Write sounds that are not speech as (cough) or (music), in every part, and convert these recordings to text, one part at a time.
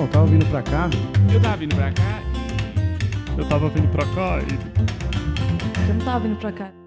Não, tava vindo pra cá. Eu tava vindo pra cá Eu tava vindo pra cá e Eu não tava vindo pra cá.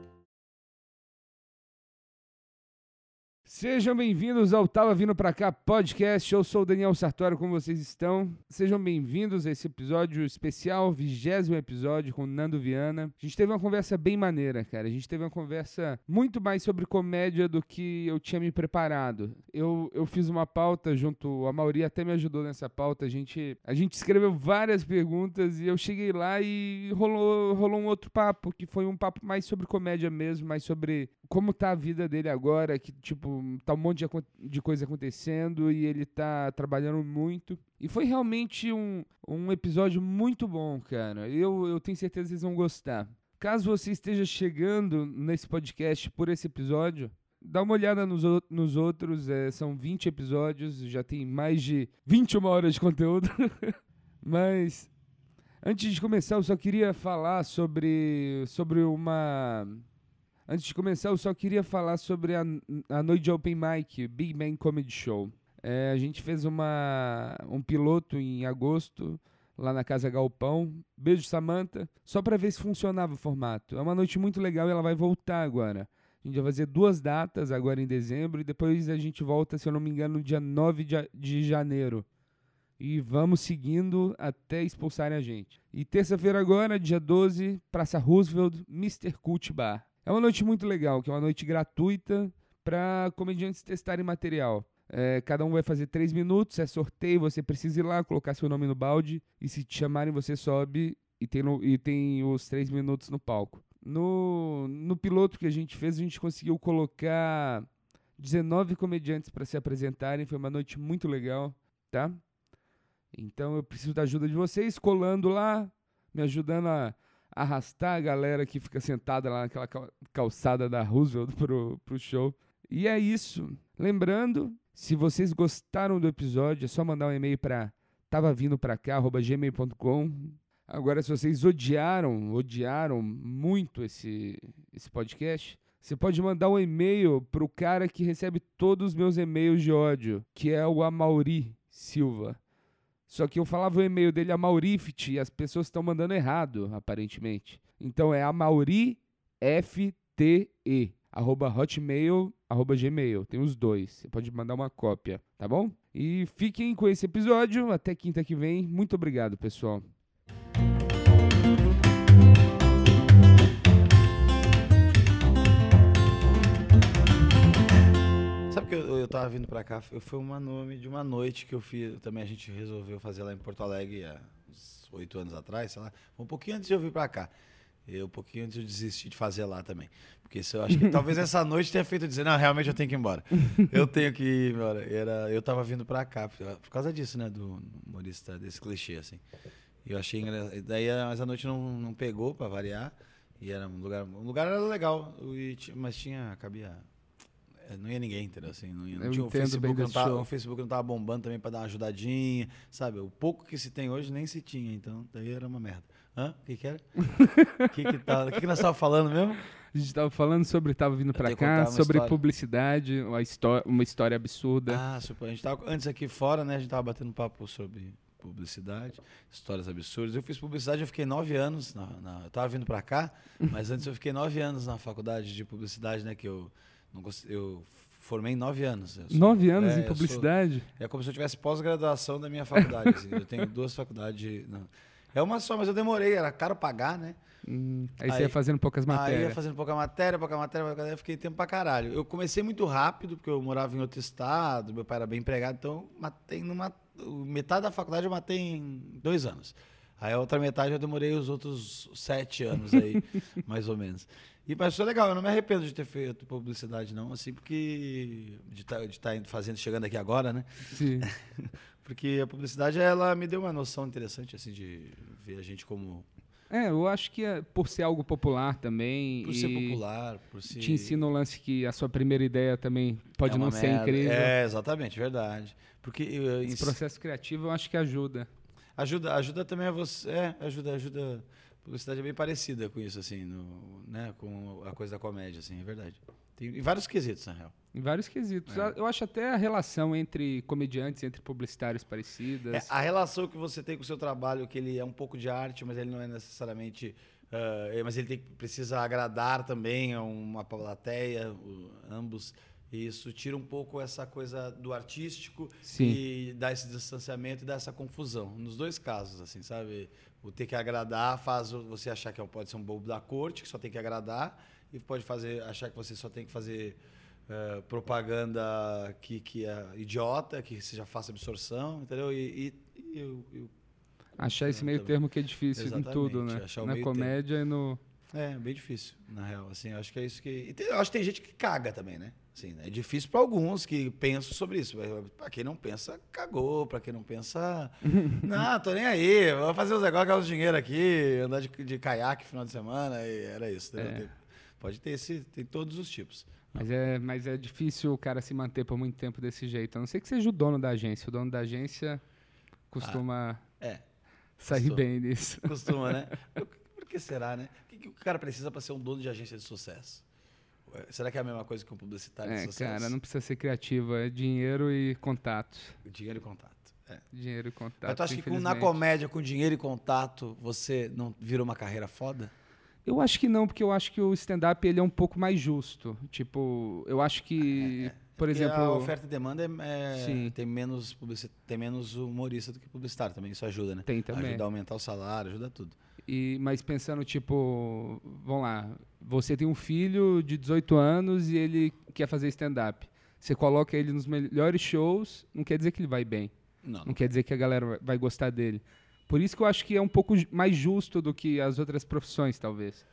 Sejam bem-vindos ao Tava Vindo Pra Cá podcast. Eu sou o Daniel Sartório, como vocês estão? Sejam bem-vindos a esse episódio especial, vigésimo episódio com Nando Viana. A gente teve uma conversa bem maneira, cara. A gente teve uma conversa muito mais sobre comédia do que eu tinha me preparado. Eu, eu fiz uma pauta junto, a Mauri até me ajudou nessa pauta. A gente, a gente escreveu várias perguntas e eu cheguei lá e rolou, rolou um outro papo, que foi um papo mais sobre comédia mesmo, mais sobre como tá a vida dele agora, que, tipo, tá um monte de, de coisa acontecendo e ele tá trabalhando muito. E foi realmente um, um episódio muito bom, cara. Eu, eu tenho certeza que vocês vão gostar. Caso você esteja chegando nesse podcast por esse episódio, dá uma olhada nos, nos outros. é, são 20 episódios, já tem mais de 21 horas de conteúdo. (laughs) Mas antes de começar, eu só queria falar sobre, sobre uma. Antes de começar, eu só queria falar sobre a, a noite de Open Mic, Big Man Comedy Show. É, a gente fez uma, um piloto em agosto, lá na Casa Galpão. Beijo, Samantha. Só pra ver se funcionava o formato. É uma noite muito legal e ela vai voltar agora. A gente vai fazer duas datas agora em dezembro e depois a gente volta, se eu não me engano, no dia 9 de, a- de janeiro. E vamos seguindo até expulsarem a gente. E terça-feira agora, dia 12, Praça Roosevelt, Mr. Cult Bar. É uma noite muito legal, que é uma noite gratuita para comediantes testarem material. É, cada um vai fazer três minutos, é sorteio, você precisa ir lá, colocar seu nome no balde, e se te chamarem, você sobe e tem, no- e tem os três minutos no palco. No, no piloto que a gente fez, a gente conseguiu colocar 19 comediantes para se apresentarem, foi uma noite muito legal, tá? Então eu preciso da ajuda de vocês, colando lá, me ajudando a arrastar a galera que fica sentada lá naquela cal- calçada da Roosevelt (laughs) pro, pro show. E é isso. Lembrando, se vocês gostaram do episódio, é só mandar um e-mail para tava vindo pra cá, gmail.com. Agora, se vocês odiaram, odiaram muito esse, esse podcast, você pode mandar um e-mail pro cara que recebe todos os meus e-mails de ódio, que é o Amauri Silva. Só que eu falava o e-mail dele Amaurifit e as pessoas estão mandando errado, aparentemente. Então é amaurifte, arroba hotmail, arroba gmail. Tem os dois. Você pode mandar uma cópia, tá bom? E fiquem com esse episódio. Até quinta que vem. Muito obrigado, pessoal. Tava vindo pra cá, foi foi uma nome de uma noite que eu fiz, também a gente resolveu fazer lá em Porto Alegre há uns oito anos atrás, sei lá, um pouquinho antes de eu vir pra cá. Eu, um pouquinho antes eu desistir de fazer lá também. Porque isso, eu acho que (laughs) talvez essa noite tenha feito dizer, não, realmente eu tenho que ir embora. (laughs) Eu tenho que ir embora. Era, eu tava vindo pra cá, por, causa disso, né, do humorista, desse clichê, assim. Eu achei engraçado. Daí, mas a noite não, não pegou pra variar. E era um lugar, um lugar era legal, mas tinha, cabia não ia ninguém, entendeu? Assim, não, ia, não tinha o Facebook, não tava, o Facebook não tava bombando também pra dar uma ajudadinha, sabe? O pouco que se tem hoje nem se tinha, então daí era uma merda. Hã? O que que era? O (laughs) que que, tá, o que que nós tava falando mesmo? A gente tava falando sobre tava vindo contar cá, sobre história. publicidade, uma, histó uma história absurda. Ah, super. A gente tava, antes aqui fora, né? A gente tava batendo papo sobre publicidade, histórias absurdas. Eu fiz publicidade, eu fiquei nove anos, na, na- eu tava vindo pra cá, (laughs) mas antes eu fiquei nove anos na faculdade de publicidade, né? Que eu, eu formei em nove anos. Sou- Nove anos é, em eu sou- publicidade? É como se eu tivesse pós-graduação da minha faculdade. assim. Eu tenho duas faculdades. não. É uma só, mas eu demorei, era caro pagar, né? Hum, aí, você Aí- ia fazendo poucas Aí matérias. ia fazendo pouca matéria, pouca matéria, pouca matéria, eu fiquei tempo pra caralho. Eu comecei muito rápido, porque eu morava em outro estado, meu pai era bem empregado, então matei numa. Metade da faculdade eu matei em dois anos. Aí a outra metade eu demorei os outros sete anos aí, (laughs) mais ou menos. E mas foi legal, eu não me arrependo de ter feito publicidade, não, assim, porque. De estar de tá fazendo, chegando aqui agora, né? Sim. (laughs) Porque a publicidade, ela me deu uma noção interessante, assim, de ver a gente como. É, eu acho que é por ser algo popular também. Por ser popular, por ser. Te ensina o lance que a sua primeira ideia também pode É não ser merda. incrível. É, exatamente, verdade. Porque eu- Esse processo criativo eu acho que ajuda. Ajuda, ajuda também a você. É, ajuda, ajuda. A publicidade é bem parecida com isso, assim, no, né? Com a coisa da comédia, assim, é verdade. Tem em vários quesitos, na real. Em vários quesitos. É. Eu acho até a relação entre comediantes, entre publicitários parecidas. É, a relação que você tem com o seu trabalho, que ele é um pouco de arte, mas ele não é necessariamente. é, mas ele tem, precisa agradar também a uma plateia, ambos. Isso tira um pouco essa coisa do artístico Sim. e dá esse distanciamento e dá essa confusão. Nos dois casos, assim, sabe? O ter que agradar faz você achar que pode ser um bobo da corte, que só tem que agradar, e pode fazer achar que você só tem que fazer eh, propaganda que, que é idiota, que seja fácil absorção, entendeu? E, e, e o- e o- Achar esse meio Também. termo que é difícil em Exatamente, tudo, né? Na comédia e no. é bem difícil, na real. Assim, eu acho que é isso que. tem- eu acho que tem gente que caga também, né? Assim, é difícil para alguns que pensam sobre isso. Para quem não pensa, cagou. Para quem não pensa, (laughs) não, tô nem aí. Vou fazer os negócios, ganhar os dinheiro aqui, andar de, de caiaque final de semana e era isso. É. Pode ter esse, tem todos os tipos. Mas é, mas é difícil o cara se manter por muito tempo desse jeito. A não ser que seja o dono da agência. O dono da agência costuma É, sair costuma. bem nisso. costuma, né? (laughs) Por que será, né? O que, que o cara precisa para ser um dono de agência de sucesso? Será que é a mesma coisa que um publicitário de É, sucesso? cara, não precisa ser criativo. É dinheiro e contato. Dinheiro e contato. É. Dinheiro e contato. Mas tu acha que com- na comédia, com dinheiro e contato, você não vira uma carreira foda? Eu acho que não, porque eu acho que o stand-up ele é um pouco mais justo. Tipo, eu acho que, por Porque exemplo. a oferta e demanda é, é- tem menos publici- tem menos humorista do que publicitário também. Isso ajuda, né? Tem também. Ajuda a aumentar o salário, ajuda tudo. E, mas pensando, tipo, vamos lá, você tem um filho de 18 anos e ele quer fazer stand-up. Você coloca ele nos melhores shows, não quer dizer que ele vai bem. Não. Não quer dizer que a galera vai- gostar dele. Por isso que eu acho que é um pouco mais justo do que as outras profissões, talvez.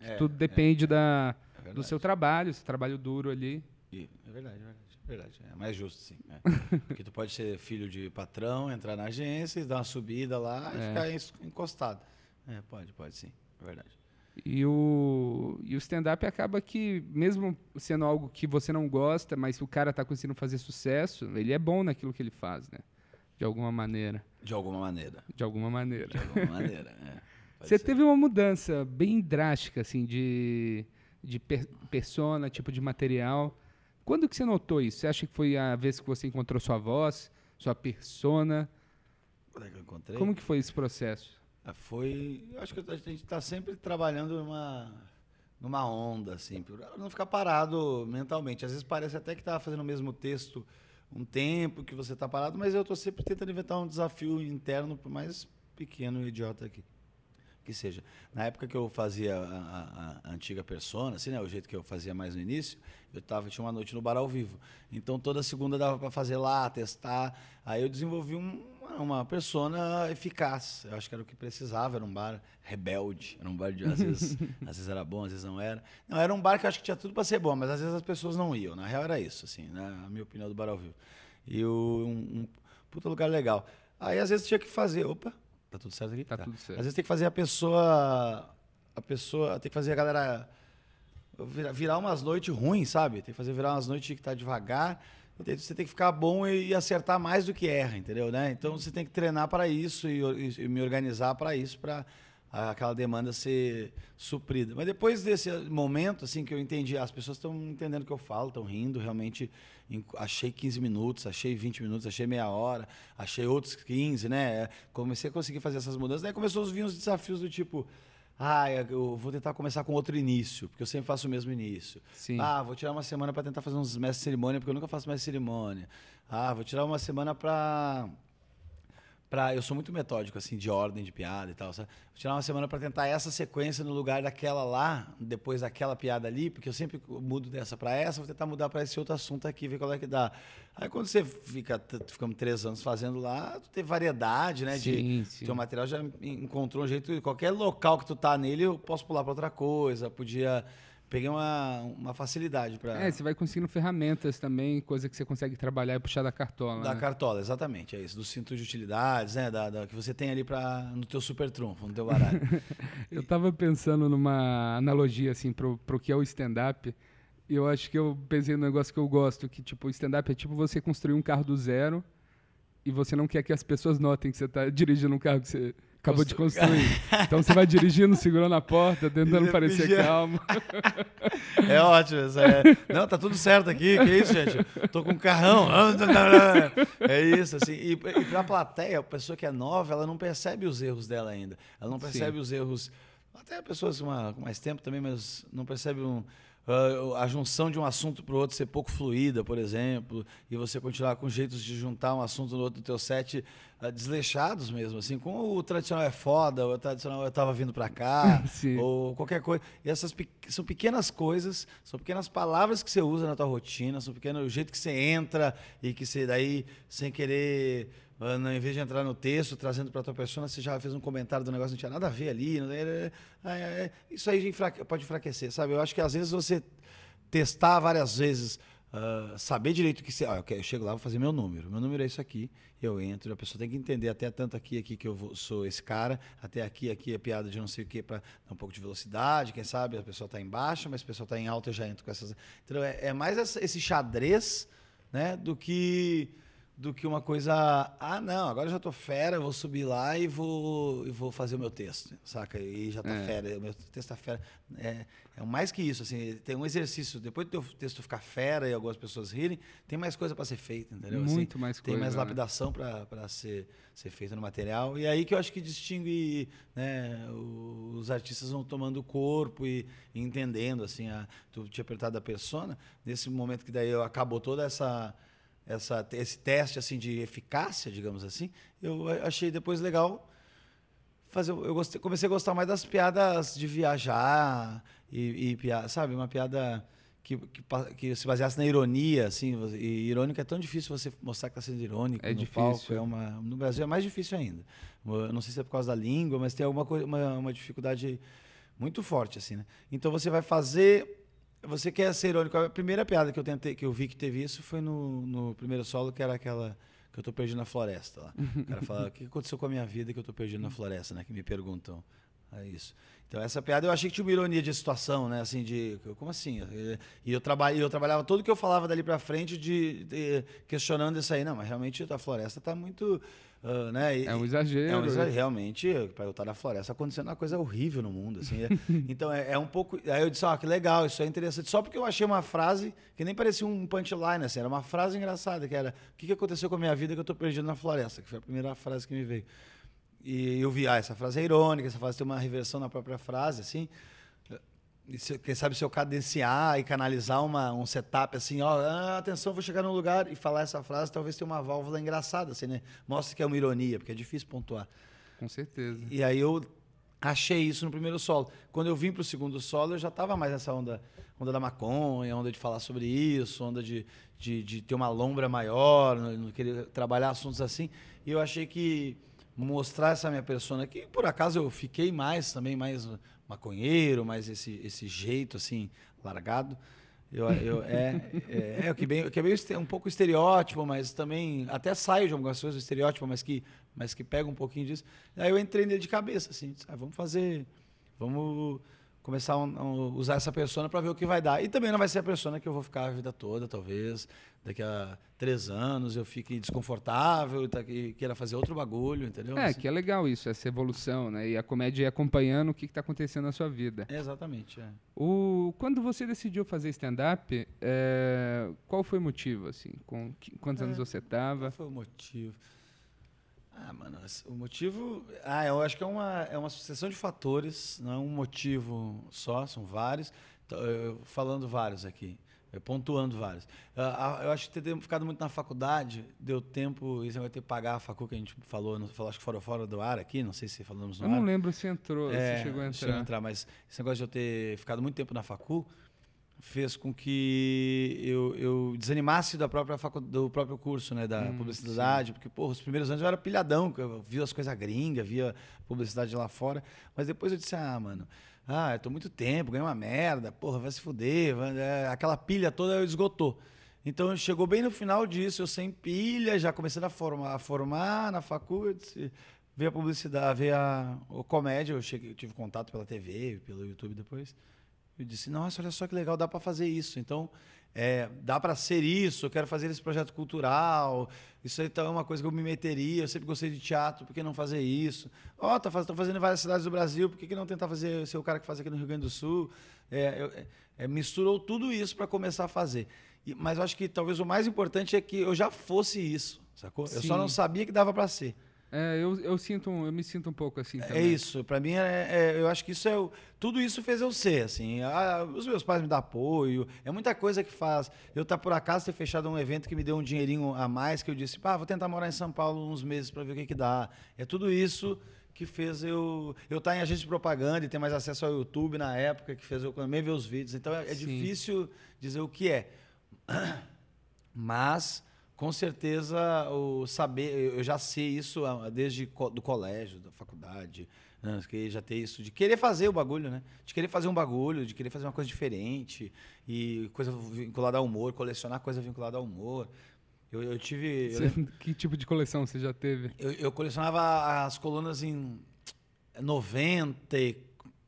É, Tudo depende da, é do seu trabalho, seu trabalho duro ali. E- É verdade, é verdade. É verdade. É mais justo, sim. é. (laughs) Porque tu pode ser filho de patrão, entrar na agência, dar uma subida lá e É. ficar encostado. É, pode, pode sim. É verdade. E o, e o stand-up acaba que, mesmo sendo algo que você não gosta, mas o cara tá conseguindo fazer sucesso, ele é bom naquilo que ele faz, né? De alguma maneira. De alguma maneira. De alguma maneira. De alguma maneira. É. (laughs) Você ser. teve uma mudança bem drástica, assim, de, de per- persona, tipo de material. Quando que você notou isso? Você acha que foi a vez que você encontrou sua voz, sua persona? Quando é que eu encontrei? Como que foi esse processo? Ah, Foi. Acho que a gente está sempre trabalhando numa, numa onda, assim, para não ficar parado mentalmente. Às vezes parece até que está fazendo o mesmo texto um tempo que você está parado, mas eu estou sempre tentando inventar um desafio interno, por mais pequeno e idiota que, que seja. Na época que eu fazia a, a- a antiga persona, assim, né, o jeito que eu fazia mais no início, eu tava, tinha uma noite no bar ao vivo. Então toda segunda dava para fazer lá, testar. Aí eu desenvolvi um- uma persona eficaz. Eu acho que era o que precisava, era um bar rebelde, era um bar de às vezes, (laughs) às vezes era bom, às vezes não era. Não, era um bar que eu acho que tinha tudo para ser bom, mas às vezes as pessoas não iam. Na real era isso, assim, né, a minha opinião do bar ao vivo. E o- um, um puta lugar legal. Aí às vezes tinha que fazer, opa, tá tudo certo aqui? Tá tudo certo. Às vezes tem que fazer a pessoa. A pessoa. Tem que fazer a galera. Virar, virar umas noites ruins, sabe? Tem que fazer virar umas noites que tá devagar. Você tem que ficar bom e, acertar mais do que erra, entendeu? Né? Então você tem que treinar para isso e, e- e me organizar para isso, para aquela demanda ser suprida. Mas depois desse momento, assim, que eu entendi, as pessoas estão entendendo o que eu falo, estão rindo, realmente achei 15 minutos, achei 20 minutos, achei meia hora, achei outros 15, né? Comecei a conseguir fazer essas mudanças. Daí começou a vir os desafios do tipo, ah, eu vou tentar começar com outro início, porque eu sempre faço o mesmo início. Sim. Ah, vou tirar uma semana para tentar fazer uns mestres de cerimônia, porque eu nunca faço mestre de cerimônia. Ah, vou tirar uma semana para Pra, eu sou muito metódico, assim, de ordem de piada e tal. Sabe? Vou tirar uma semana para tentar essa sequência no lugar daquela lá, depois daquela piada ali, porque eu sempre mudo dessa para essa, vou tentar mudar para esse outro assunto aqui, ver qual é que dá. Aí quando você fica, ficamos três anos fazendo lá, tu tem variedade, né? Sim, de, sim. Teu material já encontrou um jeito, qualquer local que tu tá nele, eu posso pular para outra coisa, podia. Peguei uma, uma facilidade para. É, você vai conseguindo ferramentas também, coisa que você consegue trabalhar e puxar da cartola. Da né? cartola, exatamente, é isso. Do cinto de utilidades, né? Da, da- que você tem ali pra, no teu super trunfo, no teu baralho. (laughs) Eu tava pensando numa analogia, assim, pro, pro que é o stand-up. E eu acho que eu pensei num negócio que eu gosto, que, tipo, o stand-up é tipo você construir um carro do zero e você não quer que as pessoas notem que você tá (laughs) dirigindo um carro que você, Acabou de construir. Então você vai dirigindo, segurando a porta, tentando parecer calmo. (laughs) É ótimo. é- Não, tá tudo certo aqui. Que isso, gente? Tô com um carrão. É isso, assim. E, e pra plateia, a pessoa que é nova, ela não percebe os erros dela ainda. Ela não percebe os erros. Até pessoas com mais tempo também, mas não percebe um, ah, a junção de um assunto para o outro ser pouco fluida, por exemplo, e você continuar com jeitos de juntar um assunto no outro do teu set ah, desleixados mesmo, assim, com o tradicional é foda, o tradicional eu tava vindo para cá, (laughs) ou qualquer coisa. E essas pe- são pequenas coisas, são pequenas palavras que você usa na tua rotina, são pequenos o jeito que você entra e que você daí sem querer ah, não, em vez de entrar no texto, trazendo para tua persona, você já fez um comentário do negócio, não tinha nada a ver ali. é- é- é- isso aí pode enfraquecer, sabe? Eu acho que às vezes você testar várias vezes, ah, saber direito o que você. Ah, eu chego lá, vou fazer meu número. Meu número é isso aqui, eu entro, a pessoa tem que entender até tanto aqui, aqui que eu vou- sou esse cara, até aqui, aqui é piada de não sei o que, para dar um pouco de velocidade, quem sabe a pessoa está em baixa, mas a pessoa está em alta, eu já entro com essas. Então é, é mais esse xadrez, né, do que do que uma coisa, ah, não, agora eu já tô fera, vou subir lá e vou, e vou fazer o meu texto, saca? E já tá É. fera, o meu texto tá fera. É, é mais que isso, assim, tem um exercício, depois do teu texto ficar fera e algumas pessoas rirem, tem mais coisa para ser feita, entendeu? Assim, Muito mais tem coisa, mais né? lapidação para ser, ser feita no material. E aí que eu acho que distingue, né, o- os artistas vão tomando corpo e, e entendendo, assim, a, tu tinha apertado a persona, nesse momento que daí acabou toda essa essa, esse teste assim de eficácia, digamos assim, eu achei depois legal fazer. Eu gostei, comecei a gostar mais das piadas de viajar e, piada, sabe, uma piada que, que, que se baseasse na ironia, assim. E irônico é tão difícil você mostrar que está sendo irônico É no difícil. palco. É uma, no Brasil é mais difícil ainda. Eu não sei se é por causa da língua, mas tem alguma coisa, uma, uma dificuldade muito forte assim, né? Então você vai fazer você quer ser irônico. A primeira piada que eu tentei, que eu vi que teve isso foi no, no primeiro solo, que era aquela que eu tô perdido na floresta lá. O cara fala, o que aconteceu com a minha vida que eu tô perdido na floresta, né? Que me perguntam. É isso. Então essa piada eu achei que tinha uma ironia de situação, né? Assim, de. Como assim? E eu, traba, eu trabalhava tudo que eu falava dali pra frente de, de- questionando isso aí. Não, mas realmente a floresta tá muito. Ah, né? É um exagero. é um exagero. Realmente, para eu estar na floresta, acontecendo uma coisa horrível no mundo. Assim, é. (laughs) Então, é, é um pouco. Aí eu disse, ah, que legal, isso é interessante. Só porque eu achei uma frase que nem parecia um punchline, assim, era uma frase engraçada, que era: O que, que aconteceu com a minha vida que eu estou perdido na floresta? Que foi a primeira frase que me veio. E eu vi, ah, essa frase é irônica, essa frase tem uma reversão na própria frase, assim. Quem sabe se eu cadenciar e canalizar uma, um setup assim, ó, ah, atenção, vou chegar num lugar e falar essa frase, talvez tenha uma válvula engraçada, assim, né? Mostra que é uma ironia, porque é difícil pontuar. Com certeza. E aí eu achei isso no primeiro solo. Quando eu vim pro segundo solo, eu já tava mais nessa onda, onda da maconha, onda de falar sobre isso, onda de, de, de ter uma lombra maior, não querer trabalhar assuntos assim. E eu achei que mostrar essa minha persona, que por acaso eu fiquei mais também, mais maconheiro, mais esse, esse jeito assim, largado. Eu, eu, (laughs) é, é, é o que bem, que é bem este- um pouco estereótipo, mas também até saio de algumas coisas do estereótipo, mas que, mas que pega um pouquinho disso. Aí eu entrei nele de cabeça, assim, ah, vamos fazer, vamos começar a usar essa persona para ver o que vai dar. E também não vai ser a persona que eu vou ficar a vida toda, talvez. Daqui a três anos eu fique desconfortável e tá- queira fazer outro bagulho, entendeu? É, Assim. que é legal isso, essa evolução, né? E a comédia ir acompanhando o que está acontecendo na sua vida. Exatamente, é. O, quando você decidiu fazer stand-up, é, qual foi o motivo, assim? Com quantos anos É. você Qual estava? foi o motivo? Ah, mano, o motivo. Ah, eu acho que é uma, é uma sucessão de fatores, não é um motivo só, são vários. Então, eu- falando vários aqui, eu pontuando vários. Ah, ah, eu acho que ter ficado muito na faculdade deu tempo. Isso vai ter que pagar a facu que a gente falou, no- falou acho que fora fora do ar aqui, não sei se falamos no Eu ar. não lembro se entrou, É, se chegou a chegou entrar. mas esse negócio de eu ter ficado muito tempo na facu fez com que eu, eu desanimasse da própria facu, do próprio curso, né, da Hum, publicidade, porque pô, os primeiros anos eu era pilhadão, eu via as coisas gringas, via publicidade lá fora, mas depois eu disse, ah, mano, ah, eu tô muito tempo, ganhei uma merda, porra, vai se fuder, vai- é, aquela pilha toda esgotou. Então chegou bem no final disso, eu sem pilha, já começando a formar, a formar na facu, eu disse, ver a publicidade, ver a, o comédia, eu, cheguei, eu tive contato pela TV, pelo YouTube depois. Eu disse, nossa, olha só que legal, dá para fazer isso. Então, é, dá para ser isso, eu quero fazer esse projeto cultural, isso aí então é uma coisa que eu me meteria, eu sempre gostei de teatro, por que não fazer isso? Ó, oh, tá, faz, fazendo em várias cidades do Brasil, por que, que não tentar fazer, ser o cara que faz aqui no Rio Grande do Sul? É, eu, é, misturou tudo isso para começar a fazer. E, mas eu acho que talvez o mais importante é que eu já fosse isso, sacou? Sim. Eu só não sabia que dava para ser. É, eu, eu sinto, eu me sinto um pouco assim é também. É isso, para mim é, é, eu acho que isso é o, tudo isso fez eu ser assim. Ah, os meus pais me dão apoio, é muita coisa que faz. Eu tá por acaso ter fechado um evento que me deu um dinheirinho a mais que eu disse, pá, vou tentar morar em São Paulo uns meses para ver o que que dá. É tudo isso que fez eu eu estar tá em agência de propaganda e ter mais acesso ao YouTube na época que fez eu também ver os vídeos. Então é, é difícil dizer o que é. (clears throat) Mas com certeza o saber, eu já sei isso desde do colégio, da faculdade, né, que já ter isso de querer fazer o bagulho, né? De querer fazer um bagulho, de querer fazer uma coisa diferente e coisa vinculada ao humor, colecionar coisa vinculada ao humor. Eu, eu tive. Você, eu, que tipo de coleção você já teve? Eu, eu colecionava as colunas em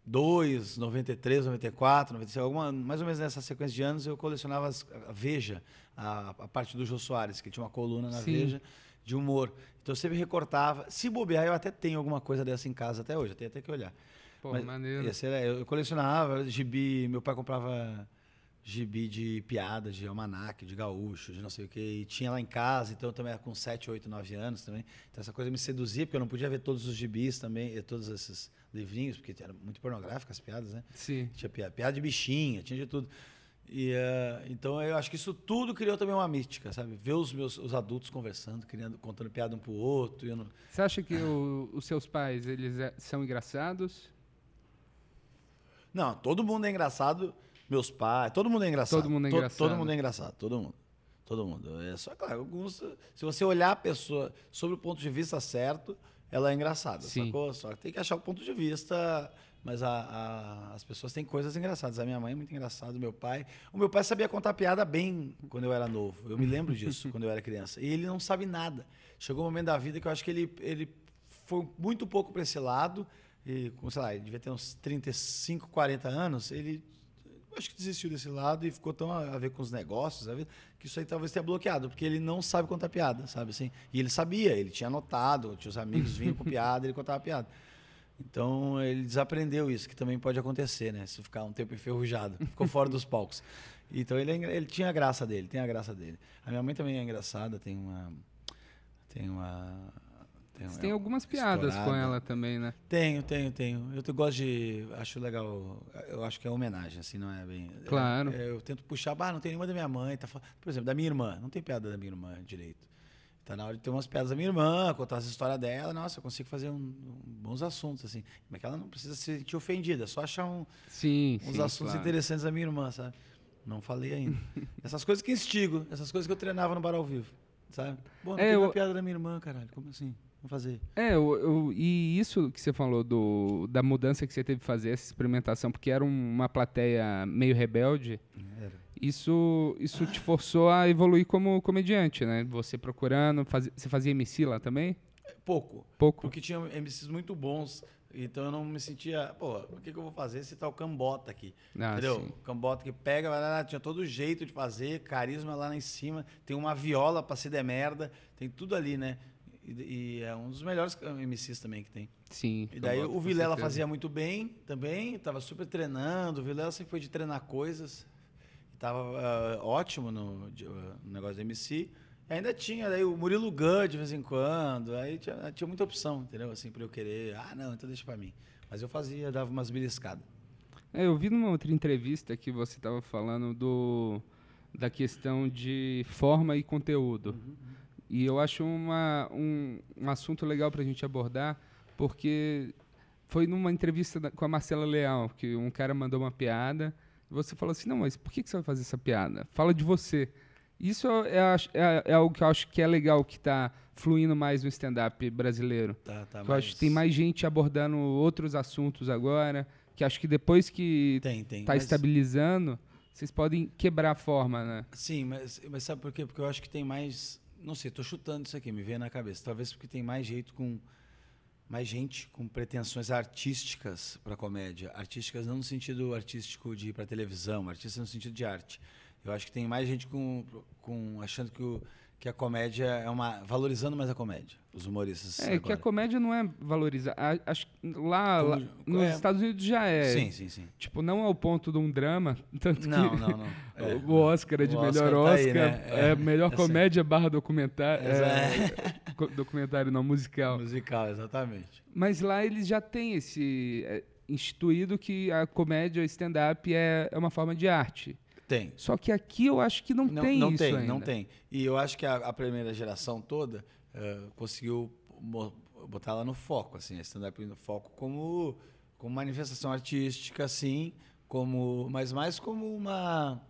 92, 93, 94, 96, alguma, mais ou menos nessa sequência de anos eu colecionava as, a Veja a, a parte do Jô Soares, que tinha uma coluna na Sim. Veja de humor. Então eu sempre recortava. Se bobear, eu até tenho alguma coisa dessa em casa até hoje, eu tenho até que olhar. Pô, Mas, maneiro. Ser, eu colecionava gibi, meu pai comprava gibi de piada, de almanac, de gaúcho, de não sei o que, e tinha lá em casa, então eu também era com 7, 8, 9 anos também. Então essa coisa me seduzia, porque eu não podia ver todos os gibis também, todos esses livrinhos, porque eram muito pornográficas as piadas, né? Sim. Tinha piada, piada de bichinha, tinha de tudo. E, uh, então eu acho que isso tudo criou também uma mística, sabe? Ver os meus os adultos conversando, criando, contando piada um pro outro. Não... Você acha que o, os seus pais eles é, são engraçados? Não, todo mundo é engraçado. Meus pais, todo mundo é engraçado. Todo mundo é engraçado. todo mundo é engraçado, todo mundo. Todo mundo. É só claro, alguns, se você olhar a pessoa sobre o ponto de vista certo, ela é engraçada, Sim. sacou? Só tem que achar o ponto de vista mas a, a, as pessoas têm coisas engraçadas. A minha mãe é muito engraçada, o meu pai. O meu pai sabia contar piada bem quando eu era novo. Eu me (laughs) lembro disso quando eu era criança. E ele não sabe nada. Chegou um momento da vida que eu acho que ele, ele foi muito pouco para esse lado. E, sei lá, ele devia ter uns 35, 40 anos. Ele acho que desistiu desse lado e ficou tão a ver com os negócios, que isso aí talvez tenha bloqueado, porque ele não sabe contar piada, sabe assim? E ele sabia, ele tinha anotado, tinha os amigos vinham com piada, ele contava piada. Então ele desaprendeu isso, que também pode acontecer, né? Se ficar um tempo enferrujado, ficou fora dos palcos. Então ele, é, ele tinha a graça dele, tem a graça dele. A minha mãe também é engraçada, tem uma. Tem uma. Tem, Você tem algumas piadas estourada. com ela também, né? Tenho, tenho, tenho. Eu gosto de. Acho legal. Eu acho que é homenagem, assim, não é bem. Claro. É, eu tento puxar, ah, não tem nenhuma da minha mãe. Tá, por exemplo, da minha irmã. Não tem piada da minha irmã direito. Tá na hora de ter umas piadas da minha irmã, contar essa história dela. Nossa, eu consigo fazer um, um, bons assuntos, assim. Mas que ela não precisa se sentir ofendida, é só achar um, sim, uns sim, assuntos claro. interessantes da minha irmã, sabe? Não falei ainda. (laughs) essas coisas que instigo, essas coisas que eu treinava no bar ao vivo, sabe? Bom, não é, tem eu... uma piada da minha irmã, caralho. Como assim? Vamos fazer. É, eu, eu, e isso que você falou do, da mudança que você teve que fazer, essa experimentação, porque era uma plateia meio rebelde. Era isso, isso te forçou a evoluir como comediante, né? Você procurando, faz, você fazia MC lá também? Pouco. Pouco. Porque tinha MCs muito bons, então eu não me sentia, pô, o que, que eu vou fazer se tá o Cambota aqui? Ah, entendeu? Sim. O Cambota que pega, vai lá, tinha todo jeito de fazer, carisma lá em cima, tem uma viola pra se der merda, tem tudo ali, né? E, e, é um dos melhores MCs também que tem. Sim. E daí o Vilela fazia muito bem também, tava super treinando. O Vilela sempre foi de treinar coisas tava uh, ótimo no, uh, no, negócio do MC. E ainda tinha daí o Murilo Gun de vez em quando. Aí tinha, tinha muita opção, entendeu? Assim, para eu querer. Ah, não, então deixa para mim. Mas eu fazia, dava umas beliscadas. É, eu vi numa outra entrevista que você estava falando do da questão de forma e conteúdo. Uhum. E eu acho uma, um, um assunto legal para a gente abordar, porque foi numa entrevista com a Marcela Leal, que um cara mandou uma piada você fala assim, não, mas por que, que você vai fazer essa piada? Fala de você. Isso é, é, é algo que eu acho que é legal, que está fluindo mais no stand-up brasileiro. Tá, tá eu acho que tem mais gente abordando outros assuntos agora, que acho que depois que está mas... estabilizando, vocês podem quebrar a forma, né? Sim, mas, mas sabe por quê? Porque eu acho que tem mais... Não sei, estou chutando isso aqui, me veio na cabeça. Talvez porque tem mais jeito com mais gente com pretensões artísticas para comédia. Artísticas não no sentido artístico de ir para televisão, artistas no sentido de arte. Eu acho que tem mais gente com, com achando que, o, que a comédia é uma. valorizando mais a comédia, os humoristas. É, que a agora. comédia não é valorizada. Acho lá, lá nos é. Estados Unidos já é. Sim, sim, sim. Tipo, não é o ponto de um drama, (laughs) tanto Não, que não, não. (laughs) É, o Oscar é de melhor Oscar tá aí, Oscar, né? é, É, melhor é comédia barra documentário. Co- documentário não, musical. Musical, exatamente. Mas lá eles já têm esse é, instituído que a comédia, o stand-up é, é uma forma de arte. Tem. Só que aqui eu acho que não, tem não isso tem, ainda. não tem. E eu acho que a, a primeira geração toda eh, conseguiu botar ela no foco, assim, a stand-up no foco como, como manifestação artística, assim, como, mas mais como uma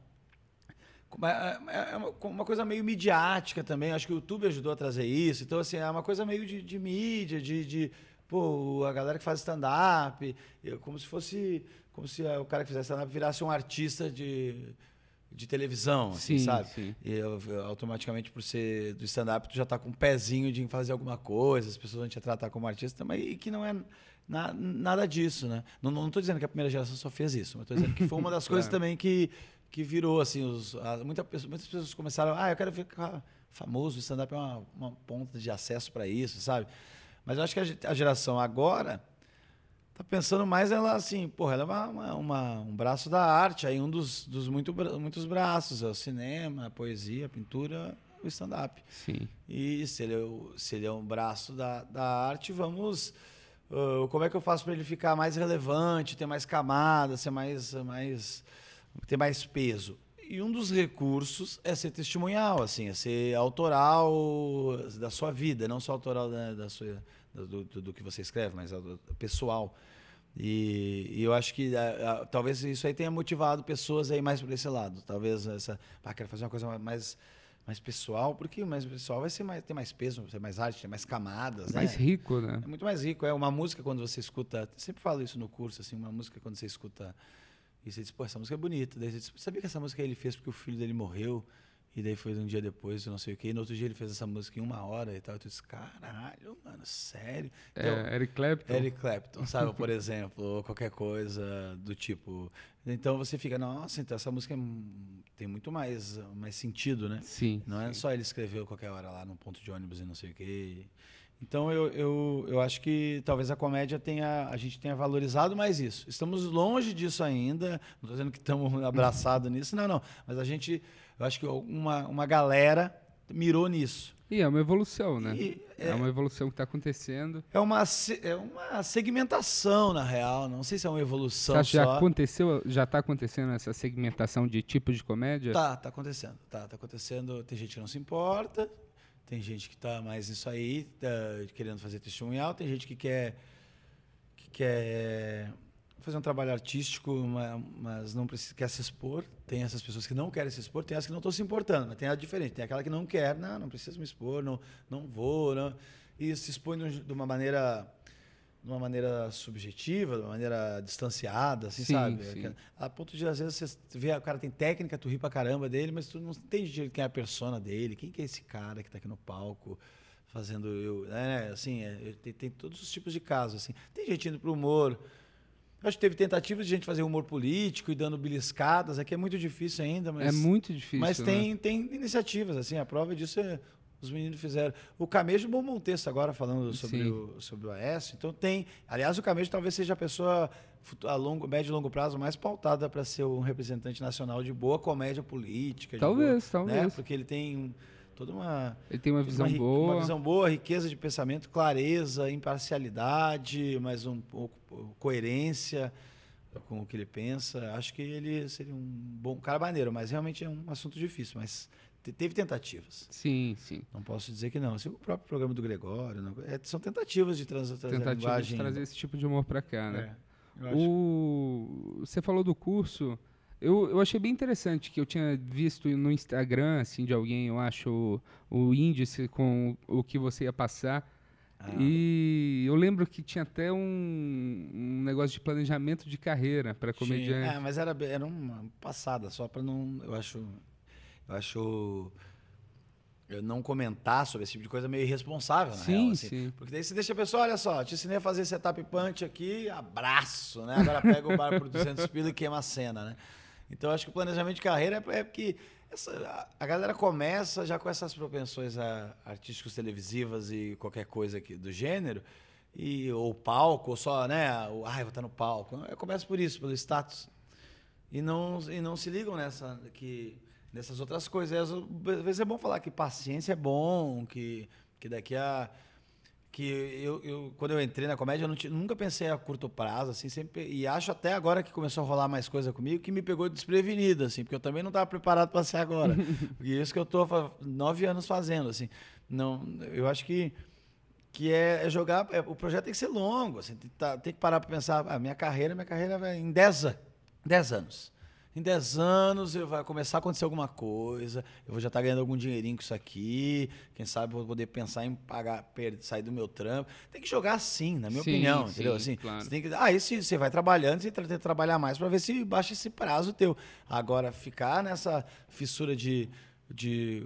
é- é- é uma, coisa meio midiática também. Acho que o YouTube ajudou a trazer isso. Então, assim, é uma coisa meio de, de mídia, de, de pô, a galera que faz stand-up, como se fosse, como se ah, o cara que fizesse stand-up virasse um artista de, de televisão, assim, Sim, sabe? sim. E eu- eu, automaticamente, por ser do stand-up, tu já tá com um pezinho de fazer alguma coisa, as pessoas vão te tratar como artista, mas e que não é na- nada disso, né? Não, não tô dizendo que a primeira geração só fez isso, mas tô dizendo que foi uma das (laughs) coisas também que, que virou, assim, os, a- muita muitas pessoas começaram, ah, eu quero ficar famoso, o stand-up é uma, uma ponta de acesso para isso, sabe? Mas eu acho que a, a geração agora tá pensando mais ela assim, porra, ela é uma, uma- uma- um braço da arte, aí um dos, dos muito, muitos braços, é o cinema, a poesia, a pintura, o stand-up. Sim. E se ele é, se ele é um braço da, da arte, vamos. ah, como é que eu faço para ele ficar mais relevante, ter mais camadas, ser mais, mais, ter mais peso? E um dos recursos é ser testemunhal, assim, é ser autoral da sua vida, não só autoral da, da sua, do, do- do que você escreve, mas do pessoal. E, e eu acho que ah, ah, talvez isso aí tenha motivado pessoas aí mais por esse lado. Talvez essa, ah, quero fazer uma coisa mais mais pessoal, porque o mais pessoal vai ser mais, ter mais peso, vai ter mais arte, ter mais camadas, Mais né? rico, né? É muito mais rico. É uma música quando você escuta. Sempre falo isso no curso, assim, uma música quando você escuta e você diz, pô, essa música é bonita. Daí você diz, sabia que essa música ele fez porque o filho dele morreu? E daí foi um dia depois, eu não sei o quê. E no outro dia ele fez essa música em uma hora e tal. E tu diz, caralho, mano, sério? Então, É, Eric Clapton. Eric Clapton, sabe? Por (laughs) exemplo, ou qualquer coisa do tipo. Então você fica, nossa, então essa música é tem muito mais, mais sentido, né? Sim. Não é sim. só ele escreveu qualquer hora lá num ponto de ônibus e não sei o quê. Então eu, eu, eu acho que talvez a comédia tenha. A gente tenha valorizado mais isso. Estamos longe disso ainda. Não estou dizendo que estamos (laughs) abraçados nisso, não, não. Mas a gente. Eu acho que uma, uma galera mirou nisso. E é uma evolução, né? E É, uma evolução que está acontecendo. É uma, é uma segmentação, na real. Não sei se é uma Você evolução acha que já só. aconteceu, já está acontecendo essa segmentação de tipo de comédia? Tá, tá acontecendo. Tá, tá acontecendo. Tem gente que não se importa, tem gente que tá mais nisso aí, tá querendo fazer testemunhal, tem gente que quer que quer fazer um trabalho artístico, ma- mas não precisa, quer se expor. Tem essas pessoas que não querem se expor, tem as que não estão se importando, mas tem a diferente. Tem aquela que não quer, não, não preciso me expor, não, não vou, não, e se expõe de um- uma maneira de uma maneira subjetiva, de uma maneira distanciada, assim, Sim, sabe? sim. A ponto de, às vezes, você vê, o cara tem técnica, tu ri pra caramba dele, mas tu não entende direito quem é a persona dele, quem que é esse cara que tá aqui no palco fazendo eu, né? Assim, é, tem, tem todos os tipos de casos, assim. Tem gente indo pro humor. Eu acho que teve tentativas de gente fazer humor político e dando beliscadas, aqui é muito difícil ainda, mas é muito difícil. mas né? tem, tem iniciativas, assim, a prova disso é os meninos fizeram. O Camejo bombou um texto agora falando sobre Sim. o, sobre o Aécio, então tem. Aliás, o Camejo talvez seja a pessoa a longo, médio e longo prazo mais pautada para ser um representante nacional de boa comédia política. Talvez, boa, Né? talvez. Porque ele tem um- toda uma. Ele tem uma visão uma, boa. Uma visão boa, riqueza de pensamento, clareza, imparcialidade, mas um pouco coerência com o que ele pensa. Acho que ele seria um bom cara maneiro, mas realmente é um assunto difícil. Mas te- teve tentativas. Sim, sim. Não posso dizer que não. Assim, o próprio programa do Gregório, não- é, são tentativas de trans, trazer a Tentativa de trazer esse tipo de humor pra cá, né? É. O... Você falou do curso. Eu, eu achei bem interessante que eu tinha visto no Instagram, assim, de alguém, eu acho, o, o índice com o que você ia passar. Ah. E eu lembro que tinha até um, um negócio de planejamento de carreira para comediante. É, mas era, era uma passada, só para não. Eu acho. Eu acho. Eu não comentar sobre esse tipo de coisa meio irresponsável, na Sim, real, assim. sim. Porque daí você deixa a pessoa, olha só, te ensinei a fazer setup punch aqui, abraço, né? Agora pega o bar por 200 pila e queima a cena, né? Então, acho que o planejamento de carreira é, é porque essa- a, galera começa já com essas propensões a, televisivas e qualquer coisa aqui do gênero, e, ou palco, ou só, né? O, Ai, vou estar no palco. Eu começo por isso, pelo status. E não, e não se ligam nessa, que, nessas outras coisas. Às vezes é bom falar que paciência é bom, que, que daqui a que eu, eu- quando eu entrei na comédia, eu não ti- nunca pensei a curto prazo, assim, sempre, e acho até agora que começou a rolar mais coisa comigo, que me pegou desprevenido, assim, porque eu também não estava preparado para ser agora. (laughs) e isso que eu há nove anos fazendo, assim. Não, eu acho que que é, é jogar, é, o projeto tem que ser longo, assim, tem, que tá- tem que parar para pensar, a minha carreira, minha carreira vai em 10 an- 10 anos. Em 10 anos eu vai começar a acontecer alguma coisa, eu vou já estar ganhando algum dinheirinho com isso aqui, quem sabe vou poder pensar em pagar, sair do meu trampo. Tem que jogar assim, na minha Sim, opinião, sim, entendeu? Assim, claro. você tem que, ah, esse, você vai trabalhando, você tem que trabalhar mais para ver se baixa esse prazo teu. Agora, ficar nessa fissura de. de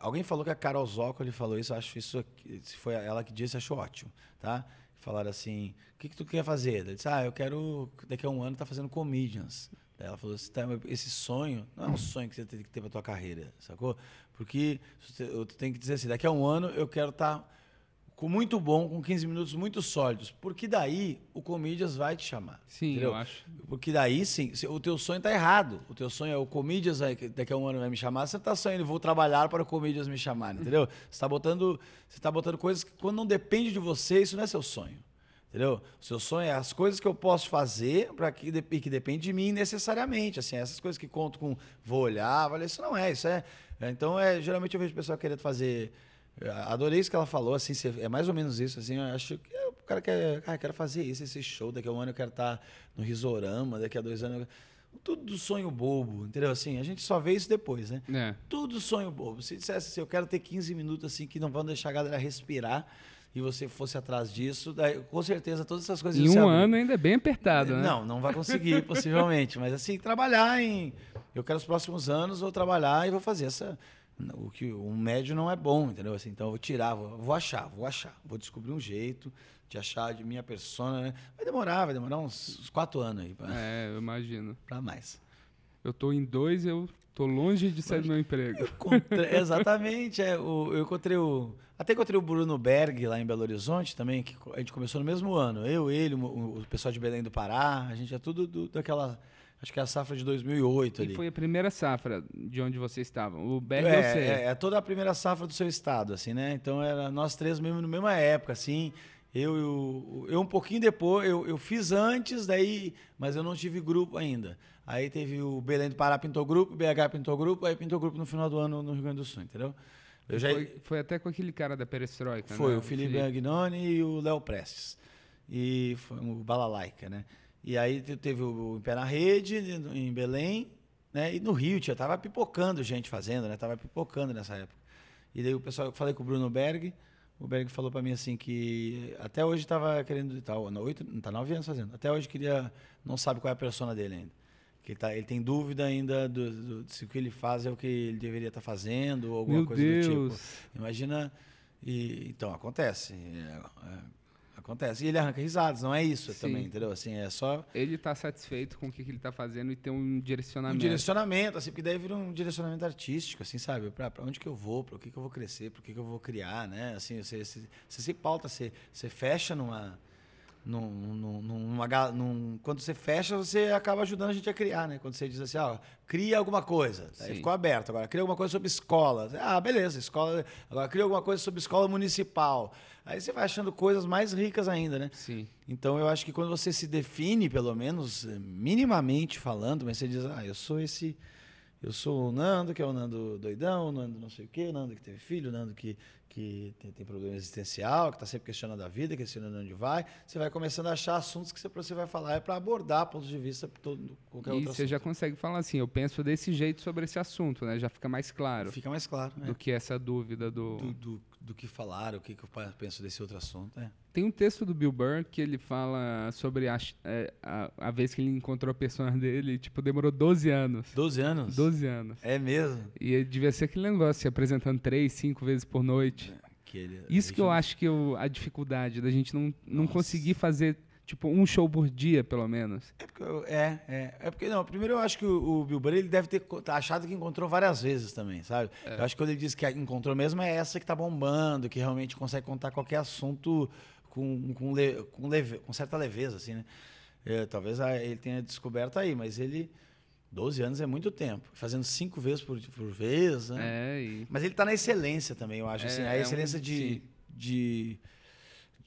alguém falou que a Carol Zócoli falou isso, eu acho isso. Se foi ela que disse, acho ótimo, tá? Falaram assim: o que, que tu quer fazer? Ela disse: ah, eu quero daqui a um ano estar fazendo comedians. Ela falou: "Você tá- esse sonho não é um sonho que você tem que ter para tua carreira, sacou? Porque você- eu tenho que dizer assim: daqui a um ano eu quero estar com muito bom, com 15 minutos muito sólidos. Porque daí o Comedians vai te chamar. Sim, entendeu? eu acho. Porque daí sim, o teu sonho tá errado. O teu sonho é o Comedians vai- daqui a um ano vai me chamar. Você tá sonhando, vou trabalhar para o Comedians me chamarem, entendeu? Você tá botando, você tá botando coisas que quando não depende de você, isso não é seu sonho. Entendeu? O seu sonho é as coisas que eu posso fazer para que, e que depende de mim necessariamente. Assim, essas coisas que conto com vou olhar, vale, isso não é, isso é. é, Então, é, geralmente eu vejo o pessoal querendo fazer. eu Adorei isso que ela falou, assim, é mais ou menos isso, assim, eu acho que é, o cara quer, ah, quero fazer isso, esse show, daqui a um ano eu quero estar no Risorama, daqui a dois anos. eu- Tudo sonho bobo, entendeu? Assim, a gente só vê isso depois, né? É. Tudo sonho bobo. Se dissesse assim, eu quero ter 15 minutos assim que não vão deixar a galera respirar e você fosse atrás disso, daí, com certeza todas essas coisas Em um ano ainda é bem apertado, né? Não, não vai conseguir, (laughs) possivelmente. Mas assim, trabalhar em. Eu quero os próximos anos, vou trabalhar e vou fazer essa. O que um médio não é bom, entendeu? Assim, então eu vou tirar, vou, vou achar, vou achar. Vou descobrir um jeito de achar de minha persona, né? Vai demorar, vai demorar uns, uns quatro anos aí pra, É, eu imagino. (laughs) pra mais. Eu tô em dois, eu tô longe de sair do meu emprego. Encontrei- (laughs) exatamente, é, o- eu encontrei o. Até encontrei o Bruno Berg lá em Belo Horizonte também, que a gente começou no mesmo ano. Eu, ele, o, o pessoal de Belém do Pará, a gente é tudo do- daquela. Acho que é a safra de 2008 ali. E foi a primeira safra de onde vocês estavam. O Berg eu é, sei. é, é toda a primeira safra do seu estado, assim, né? Então era nós três mesmo na mesma época, assim. Eu, e o- eu um pouquinho depois, eu, eu fiz antes, daí, mas eu não tive grupo ainda. Aí teve o Belém do Pará pintou grupo, o BH pintou grupo, aí pintou grupo no final do ano no Rio Grande do Sul, entendeu? Eu já, Foi, foi até com aquele cara da Perestroika, foi né? o Felipe Agnoni e o Léo Prestes. E foi o Balalaica, né? E aí te- teve o Em Pé na Rede, em Belém, né? E no Rio, tinha, tava pipocando gente fazendo, né? Tava pipocando nessa época. E daí o pessoal, eu falei com o Bruno Berg, o Berg falou pra mim assim que até hoje tava querendo, tá, oito, tá nove anos fazendo, até hoje queria, não sabe qual é a persona dele ainda. Que ele, tá, ele tem dúvida ainda do, do- se o que ele faz é o que ele deveria estar fazendo ou alguma Meu coisa do tipo. Deus. Imagina. E, então, acontece. é, é, acontece. E ele arranca risadas, não é isso Sim. também, entendeu? Assim, é só Ele tá satisfeito com o que, que ele tá fazendo e tem um um direcionamento. direcionamento, assim, porque daí vira um direcionamento artístico, assim, sabe? Pra onde que eu vou, pra o que, que eu vou crescer, pra o que, que eu vou criar, né? Assim, você, você, você se pauta, você, você fecha numa. Num, num, numa num- quando você fecha, você acaba ajudando a gente a criar, né? Quando você diz assim, ó, cria alguma coisa. Aí ficou aberto. Agora, cria alguma coisa sobre escola. Ah, beleza, escola. Agora, cria alguma coisa sobre escola municipal. Aí você vai achando coisas mais ricas ainda, né? Sim. Então eu acho que quando você se define, pelo menos minimamente falando, mas você diz, ah, eu sou esse, eu sou o Nando, que é o Nando doidão, o Nando não sei o quê, o Nando que teve filho, o Nando que, que tem, tem problema existencial, que está sempre questionando a vida, questionando onde vai. Você vai começando a achar assuntos que você, você vai falar, é para abordar pontos de vista todo, qualquer E outro você assunto. já consegue falar assim, eu penso desse jeito sobre esse assunto, né? Já fica mais claro Fica mais claro, né? do que essa dúvida do... Do, do, do que falar, o que, que eu penso desse outro assunto. É. Tem um texto do Bill Burr que ele fala sobre a, é, a, a vez que ele encontrou a persona dele, tipo, demorou 12 anos. 12 anos? 12 anos. É mesmo? E devia ser aquele negócio, se apresentando três, cinco vezes por noite. Ele- Isso que eu acho que eu- a dificuldade da gente não, não Nossa. conseguir fazer, Tipo, um show por dia, pelo menos. É porque, eu- é, é, é porque não. Primeiro eu acho que o, o Bill Burr ele deve ter tá achado que encontrou várias vezes também, sabe? Eu acho que quando ele diz que encontrou mesmo é essa que tá bombando, que realmente consegue contar qualquer assunto com, com, le- com, leve- com certa leveza, assim, né? É, talvez ele tenha descoberto aí, mas ele 12 anos é muito tempo, fazendo cinco vezes por, por vez, né? É, e. Mas ele tá na excelência também, eu acho. assim, É, a é um- excelência de, sim.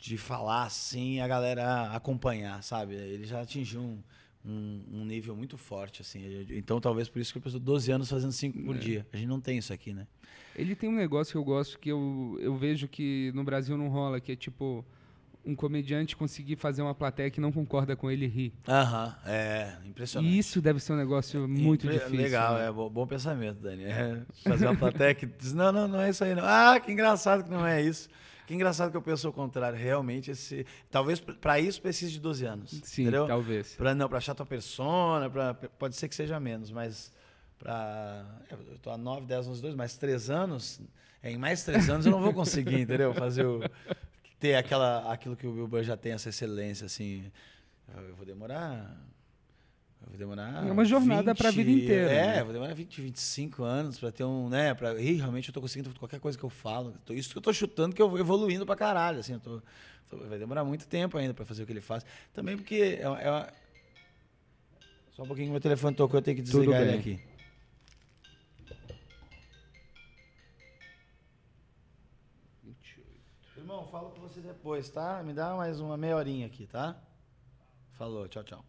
De, falar assim, a galera acompanhar, sabe? Ele já atingiu um, um, um nível muito forte, assim. Então, talvez por isso que ele passou 12 anos fazendo 5 É. por dia. A gente não tem isso aqui, né? Ele tem um negócio que eu gosto que eu, eu vejo que no Brasil não rola, que é tipo um comediante conseguir fazer uma plateia que não concorda com ele rir. Aham, é impressionante. E isso deve ser um negócio muito Impre- difícil. Legal, né? é bom, bom pensamento, Dani. É fazer uma plateia que diz, não, não, não é isso aí, não. Ah, que engraçado que não é isso. Que engraçado que eu penso o contrário. Realmente, esse, talvez para isso precise de 12 anos. Sim, entendeu? talvez. Pra, não, para achar tua persona, pra, pode ser que seja menos, mas para. Eu tô há 9, 10, 11, 2, mais 3 anos. é, Em mais 3 anos eu não vou conseguir, entendeu? Fazer o. Ter aquela, aquilo que o Bill Burr já tem, essa excelência, assim. Eu vou demorar. Eu vou demorar. É uma jornada pra vida inteira, É, né? vou demorar 20, 25 anos pra ter um. né? Pra, Ih, realmente eu tô conseguindo qualquer coisa que eu falo. Isso que eu tô chutando que eu vou evoluindo pra caralho. Assim, eu tô, vai demorar muito tempo ainda pra fazer o que ele faz. Também porque é, uma- é uma- Só um pouquinho que meu telefone tocou, eu tenho que desligar ele aqui. Irmão, falo com você depois, tá? Me dá mais uma meia horinha aqui, tá? Falou, tchau, tchau.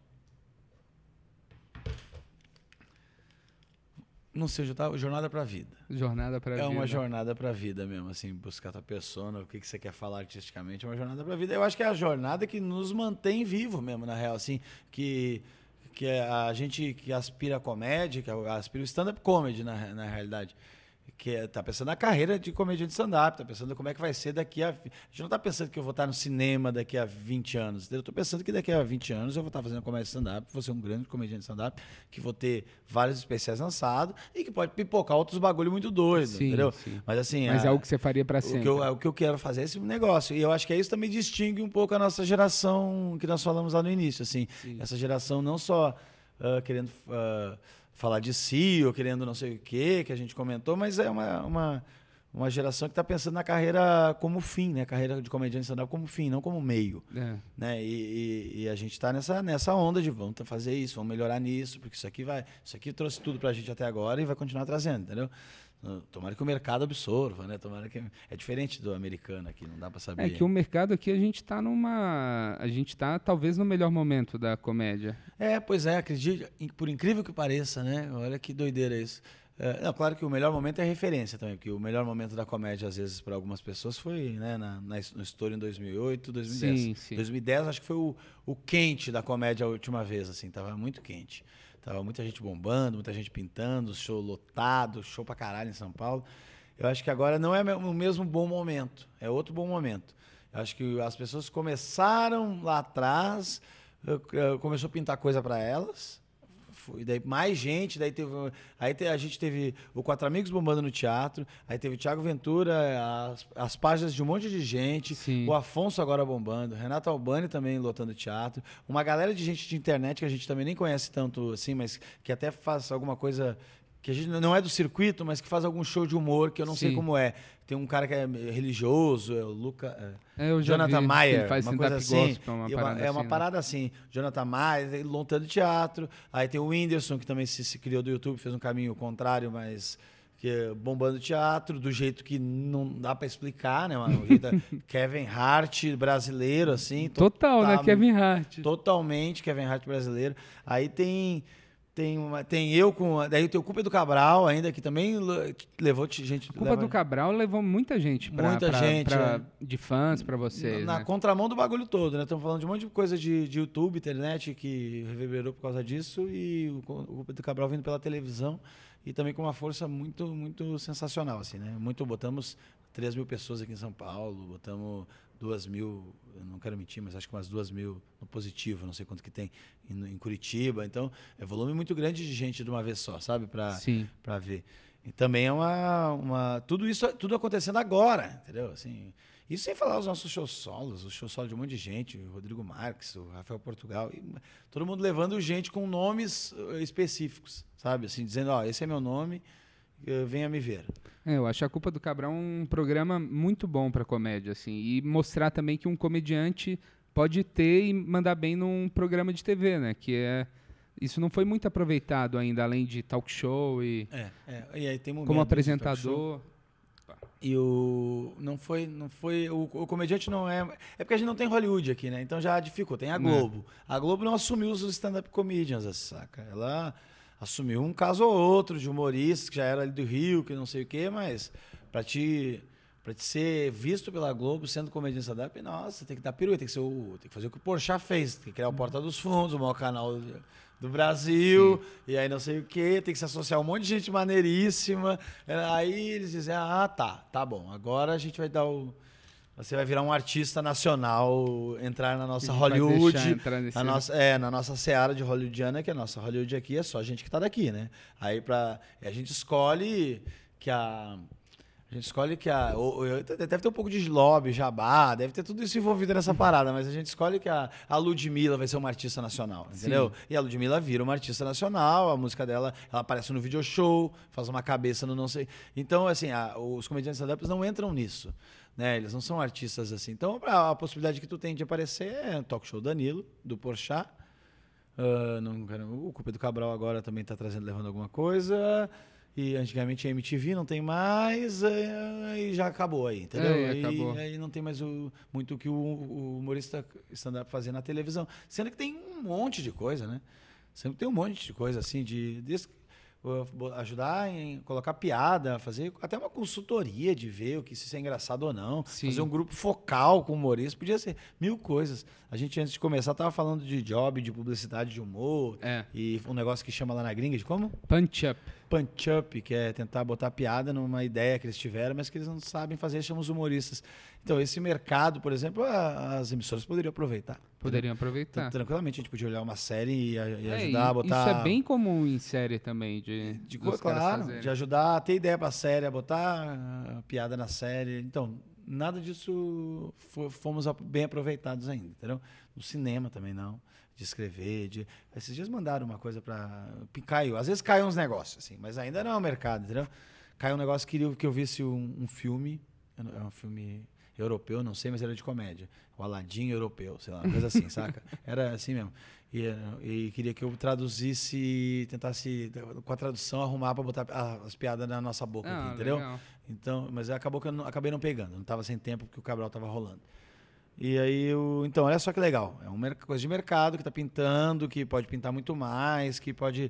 Não sei, já tá, jornada pra vida. Jornada para É uma jornada pra vida mesmo, assim, buscar tua persona, o que, que você quer falar artisticamente, é uma jornada pra vida. Eu acho que é a jornada que nos mantém vivo mesmo, na real, assim, que, que é a gente que aspira à comédia, que aspira o stand-up comedy, na, na realidade, que é, tá pensando na carreira de comediante de stand-up, tá pensando como é que vai ser daqui a... A gente não tá pensando que eu vou estar no cinema daqui a 20 anos, eu tô pensando que daqui a 20 anos eu vou estar fazendo comédia de stand-up, vou ser um grande comediante de stand-up, que vou ter vários especiais lançados e que pode pipocar outros bagulho muito doido, Sim, entendeu? sim. Mas assim... Mas a- é algo que você faria para o sempre. que, eu, o que eu quero fazer é esse negócio. E eu acho que isso também distingue um pouco a nossa geração que nós falamos lá no início. Assim, Sim. essa geração não só ah, querendo ah, falar de si ou querendo não sei o quê, que a gente comentou, mas é uma, uma, uma geração que está pensando na carreira como fim, né? Carreira de comediante stand-up como fim, não como meio. É. Né? E, e- e a gente está nessa, nessa onda de vamos fazer isso, vamos melhorar nisso, porque isso aqui vai. Isso aqui trouxe tudo pra gente até agora e vai continuar trazendo, entendeu? Tomara que o mercado absorva, né? Tomara que. É diferente do americano aqui, não dá pra saber. É que o mercado aqui a gente tá numa. A gente tá talvez no melhor momento da comédia. É, pois é, acredite, por incrível que pareça, né? Olha que doideira isso. É, não, claro que o melhor momento é referência também, porque o melhor momento da comédia, às vezes, para algumas pessoas, foi né, na, na, no estouro em 2008, 2010. Sim, sim. 2010 acho que foi o, o quente da comédia a última vez, assim, tava muito quente. Tava muita gente bombando, muita gente pintando, show lotado, show pra caralho em São Paulo. Eu acho que agora não é o mesmo bom momento, é outro bom momento. Eu acho que as pessoas começaram lá atrás, começou a pintar coisa para elas, foi, daí mais gente, daí teve, aí te- a gente teve o Quatro Amigos bombando no teatro, aí teve o Thiago Ventura, as, as páginas de um monte de gente, Sim. o Afonso agora bombando, Renato Albani também lotando teatro, uma galera de gente de internet que a gente também nem conhece tanto assim, mas que até faz alguma coisa que a gente não é do circuito, mas que faz algum show de humor que eu não sei Sim. como é. Tem um cara que é religioso, é o Luca, é, É, eu Jonathan vi Mayer, ele faz uma coisa assim. gospel, uma E uma- parada é uma assim, né? parada assim. Jonathan ele lontando teatro. Aí tem o Whindersson, que também se, se criou do YouTube, fez um caminho contrário, mas que é bombando teatro, do jeito que não dá pra explicar, né? mano? Da- (laughs) Kevin Hart, brasileiro, assim. Total, né? tota- Kevin Hart. Totalmente Kevin Hart brasileiro. Aí tem tem uma, tem eu com daí tem o Culpa do Cabral ainda que também le- levou gente A culpa leva- do Cabral levou muita gente pra, Muita pra- gente, pra- é. de fãs pra vocês, na né? contramão do bagulho todo, né? Estamos falando de um monte de coisa de, de YouTube, internet que reverberou por causa disso e o, o Culpa do Cabral vindo pela televisão e também com uma força muito muito sensacional, assim, né? Muito botamos 3 mil pessoas aqui em São Paulo, botamos duas mil, eu não quero mentir, mas acho que umas duas mil no positivo, não sei quanto que tem em, em Curitiba. Então, é volume muito grande de gente de uma vez só, sabe? Para ver. E também é uma, uma tudo isso tudo acontecendo agora, entendeu? Assim, Isso sem falar os nossos shows solos, os shows solos de um monte de gente, o Rodrigo Marques, o Rafael Portugal, todo mundo levando gente com nomes eh, específicos, sabe? Assim, dizendo, ó, esse é meu nome, venha me ver. É, eu acho a Culpa do Cabral um programa muito bom pra comédia, assim, e mostrar também que um comediante pode ter e mandar bem num programa de TV, né? Que é isso não foi muito aproveitado ainda, além de talk show e É, é. E aí tem momentos como apresentador. E o. Não foi. Não foi o, o comediante não é. É porque a gente não tem Hollywood aqui, né? Então já dificulta. Tem a Né. Globo. A Globo não assumiu os stand-up comedians, saca? Ela assumiu um caso ou outro de humoristas que já era ali do Rio, que não sei o quê, mas pra te. Pra te ser visto pela Globo sendo comediante stand-up, nossa, tem que dar peruca, tem que, ser o, tem que fazer o que o Porchat fez, tem que criar o Porta dos Fundos, o maior canal do, do Brasil, e aí não sei o quê, tem que se associar a um monte de gente maneiríssima. Aí eles dizem, ah, tá, tá bom, agora a gente vai dar o. Você vai virar um artista nacional, entrar na nossa A Hollywood, nesse- na nossa, é, na nossa seara de hollywoodiana, que a nossa Hollywood aqui é só gente que tá daqui, né? Aí pra, a gente escolhe que a a gente escolhe que a. o- o- Deve ter um pouco de lobby, jabá, deve ter tudo isso envolvido nessa parada, mas a gente escolhe que a, a Ludmilla vai ser uma artista nacional, entendeu? E a Ludmilla vira uma artista nacional, a música dela, ela aparece no video show, faz uma cabeça no não sei. Então, assim, a- os comediantes stand-ups não entram nisso. Né? Eles não são artistas assim. Então, a, a possibilidade que tu tem de aparecer é o Talk Show Danilo, do Porchat. Ah, não, o Culpa do Cabral agora também está trazendo, levando alguma coisa. E antigamente a MTV não tem mais, eh, e já acabou aí, entendeu? É, aí, acabou. aí não tem mais o, muito o que o, o humorista stand-up fazer na televisão. Sendo que tem um monte de coisa, né? Sempre tem um monte de coisa assim, de, de uh, ajudar em colocar piada, fazer até uma consultoria de ver o que se isso é engraçado ou não. Sim. Fazer um grupo focal com humorista, podia ser mil coisas. A gente, antes de começar, tava falando de job, de publicidade de humor. É. E um negócio que chama lá na gringa de como? Punch up. Punch up, que é tentar botar piada numa ideia que eles tiveram, mas que eles não sabem fazer, chamam os humoristas. Então, esse mercado, por exemplo, a- as emissoras poderiam aproveitar. Poderiam Então, aproveitar. Tranquilamente, a gente podia olhar uma série e, a- e É, ajudar a botar. Isso é bem comum em série também, de, de claro, de ajudar a ter ideia pra série, a botar ah, piada na série. Então, nada disso fo- fomos a- bem aproveitados ainda, entendeu? No cinema também não. De escrever, de. Esses dias mandaram uma coisa pra. Caiu. Às vezes cai uns negócios, assim, mas ainda não é o mercado, entendeu? Caiu um negócio que queria que eu visse um, um filme. É um filme europeu, não sei, mas era de comédia. O Aladim europeu, sei lá, uma coisa assim, (laughs) saca? Era assim mesmo. E, e queria que eu traduzisse, tentasse, com a tradução, arrumar para botar as piadas na nossa boca, Ah, aqui, entendeu? legal. Então, mas acabou que eu não- acabei não pegando, não estava sem tempo porque o Cabral estava rolando. E aí, eu, então, olha só que legal. É uma coisa de mercado que está pintando, que pode pintar muito mais, que pode.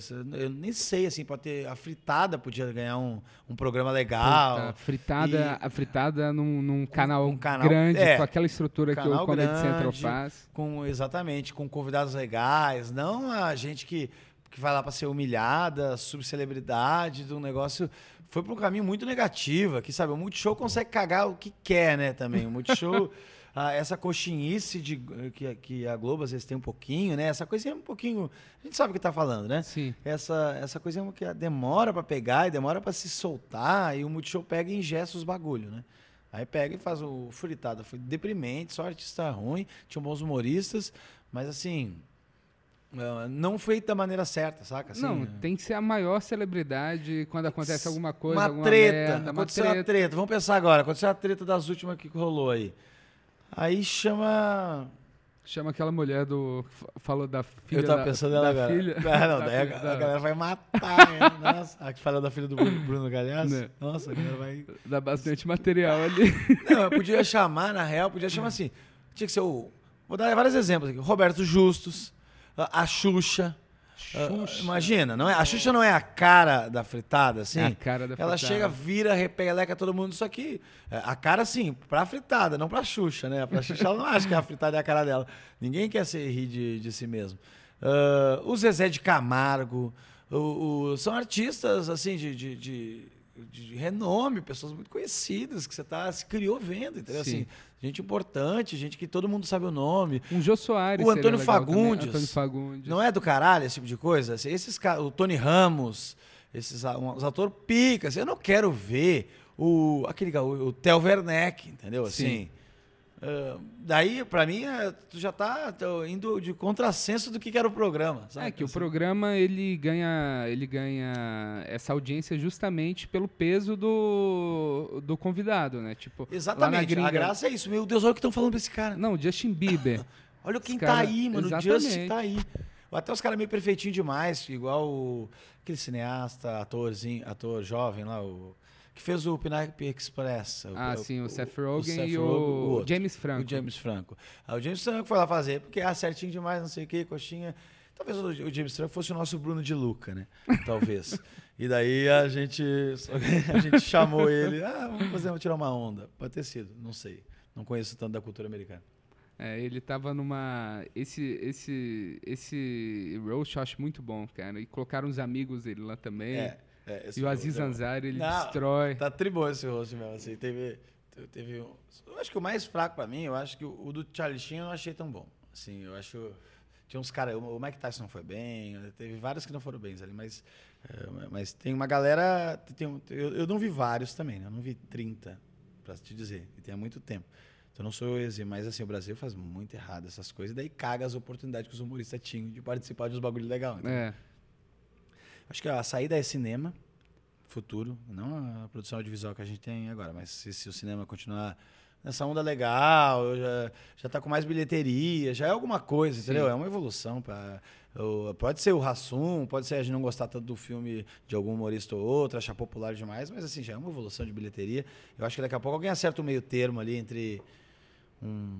se- eu nem sei, assim, pode ter. A fritada podia ganhar um, um programa legal. Puta, fritada, E- a fritada num, num canal, um canal- grande, é, com aquela estrutura que o Comedy Central grande, faz. Com, exatamente, com convidados legais, não a gente que, que vai lá para ser humilhada, subcelebridade, de um negócio. Foi para um caminho muito negativo, que sabe, o Multishow consegue cagar o que quer, né, também. O Multishow, (laughs) essa coxinice de, que, que a Globo às vezes tem um pouquinho, né, essa coisinha um pouquinho, a gente sabe o que tá falando, né? Sim. Essa, essa coisinha que demora para pegar e demora para se soltar, e o Multishow pega e ingessa os bagulho, né? Aí pega e faz o fritada. Foi deprimente, só artista ruim, tinha bons humoristas, mas assim, não feito da maneira certa, saca? Assim, não, tem que ser a maior celebridade quando acontece alguma coisa, uma alguma treta, merda, aconteceu uma treta. treta. Vamos pensar agora, aconteceu a treta das últimas que rolou aí. Aí chama. Chama aquela mulher do. Falou da filha. eu tava pensando da nela agora. filha. (laughs) Ah, não, (laughs) da daí a, filha a da- galera vai (laughs) matar, né? Nossa, a que fala da filha do Bruno, Bruno Galhaço. Né. Nossa, a galera vai. Dá bastante material ali. Não, eu podia chamar, na real, podia chamar assim. Tinha que ser o. Vou dar vários exemplos aqui. Roberto Justus, a, a Xuxa. Ah, Xuxa. imagina, não é? A Xuxa não é a cara da fritada, assim? É a cara da Ela fritada. chega, vira, repeleca todo mundo. Isso aqui, é, a cara, sim, pra fritada, não pra Xuxa, né? Pra Xuxa, ela não acha que a fritada é a cara dela. Ninguém quer se rir de, de si mesmo. Ah, o Zezé de Camargo, o- o- são artistas, assim, de, de, de- de renome, pessoas muito conhecidas, que você tá, se criou vendo, entendeu? Sim. Assim, gente importante, gente que todo mundo sabe o nome. Um Jô Soares. O Antônio. Fagundes. Antônio Fagundes. Não é do caralho esse tipo de coisa? Assim, Esses o Tony Ramos, esses a- uns atores picas. Eu não quero ver o aquele gaúcho, o Theo Werneck, entendeu? Sim. Ah, daí, pra mim, é, tu já tá indo de contrassenso do que era o programa. Sabe? É que o Assim. programa ele ganha, ele ganha essa audiência justamente pelo peso do, do convidado, né? Tipo, Exatamente. gringa- A graça é isso. Meu Deus, olha o que estão falando pra esse cara. Não, Justin Bieber. (laughs) Olha quem tá cara- aí, mano. O. Justin tá aí. Até os caras meio perfeitinho demais, igual o, aquele cineasta, atorzinho, ator jovem lá, o que fez o Pineapple Express. o- ah, sim, o, Seth o Rogen Seth e Rogen, o, outro, James Franco. O James Franco. Aí o James Franco foi lá fazer, porque ah, certinho demais, não sei o que, coxinha. Talvez o, o James Franco fosse o nosso Bruno de Luca, né? Talvez. (laughs) e daí a gente, (laughs) a gente chamou ele, ah, vamos fazer, vamos tirar uma onda. Pode ter sido, não sei. Não conheço tanto da cultura americana. É, ele tava numa. Esse, esse, esse roast eu acho muito bom, cara. E colocaram os amigos dele lá também. É, é, e o Aziz Ansari, ele Não, destrói. Tá tribom esse rosto mesmo, assim. Teve, teve um, eu acho que o mais fraco pra mim, eu acho que o, o do Charlie Sheen eu não achei tão bom. Assim, eu acho... Tinha uns caras... O Mike Tyson não foi bem, teve vários que não foram bem ali, mas... é, mas tem uma galera... Tem, eu, eu não vi vários também, né? Eu não vi 30, pra te dizer. E tem há muito tempo. Então não sou eu esse, mas assim, o Brasil faz muito errado essas coisas, e daí caga as oportunidades que os humoristas tinham de participar de uns bagulho legal. entendeu? É. Acho que a saída é cinema, futuro, não a produção audiovisual que a gente tem agora, mas se, se o cinema continuar nessa onda legal, já, já tá com mais bilheteria, já é alguma coisa, entendeu? É uma evolução para pode ser o Rassum, pode ser a gente não gostar tanto do filme de algum humorista ou outro, achar popular demais, mas assim, já é uma evolução de bilheteria. Eu acho que daqui a pouco alguém acerta o meio termo ali entre um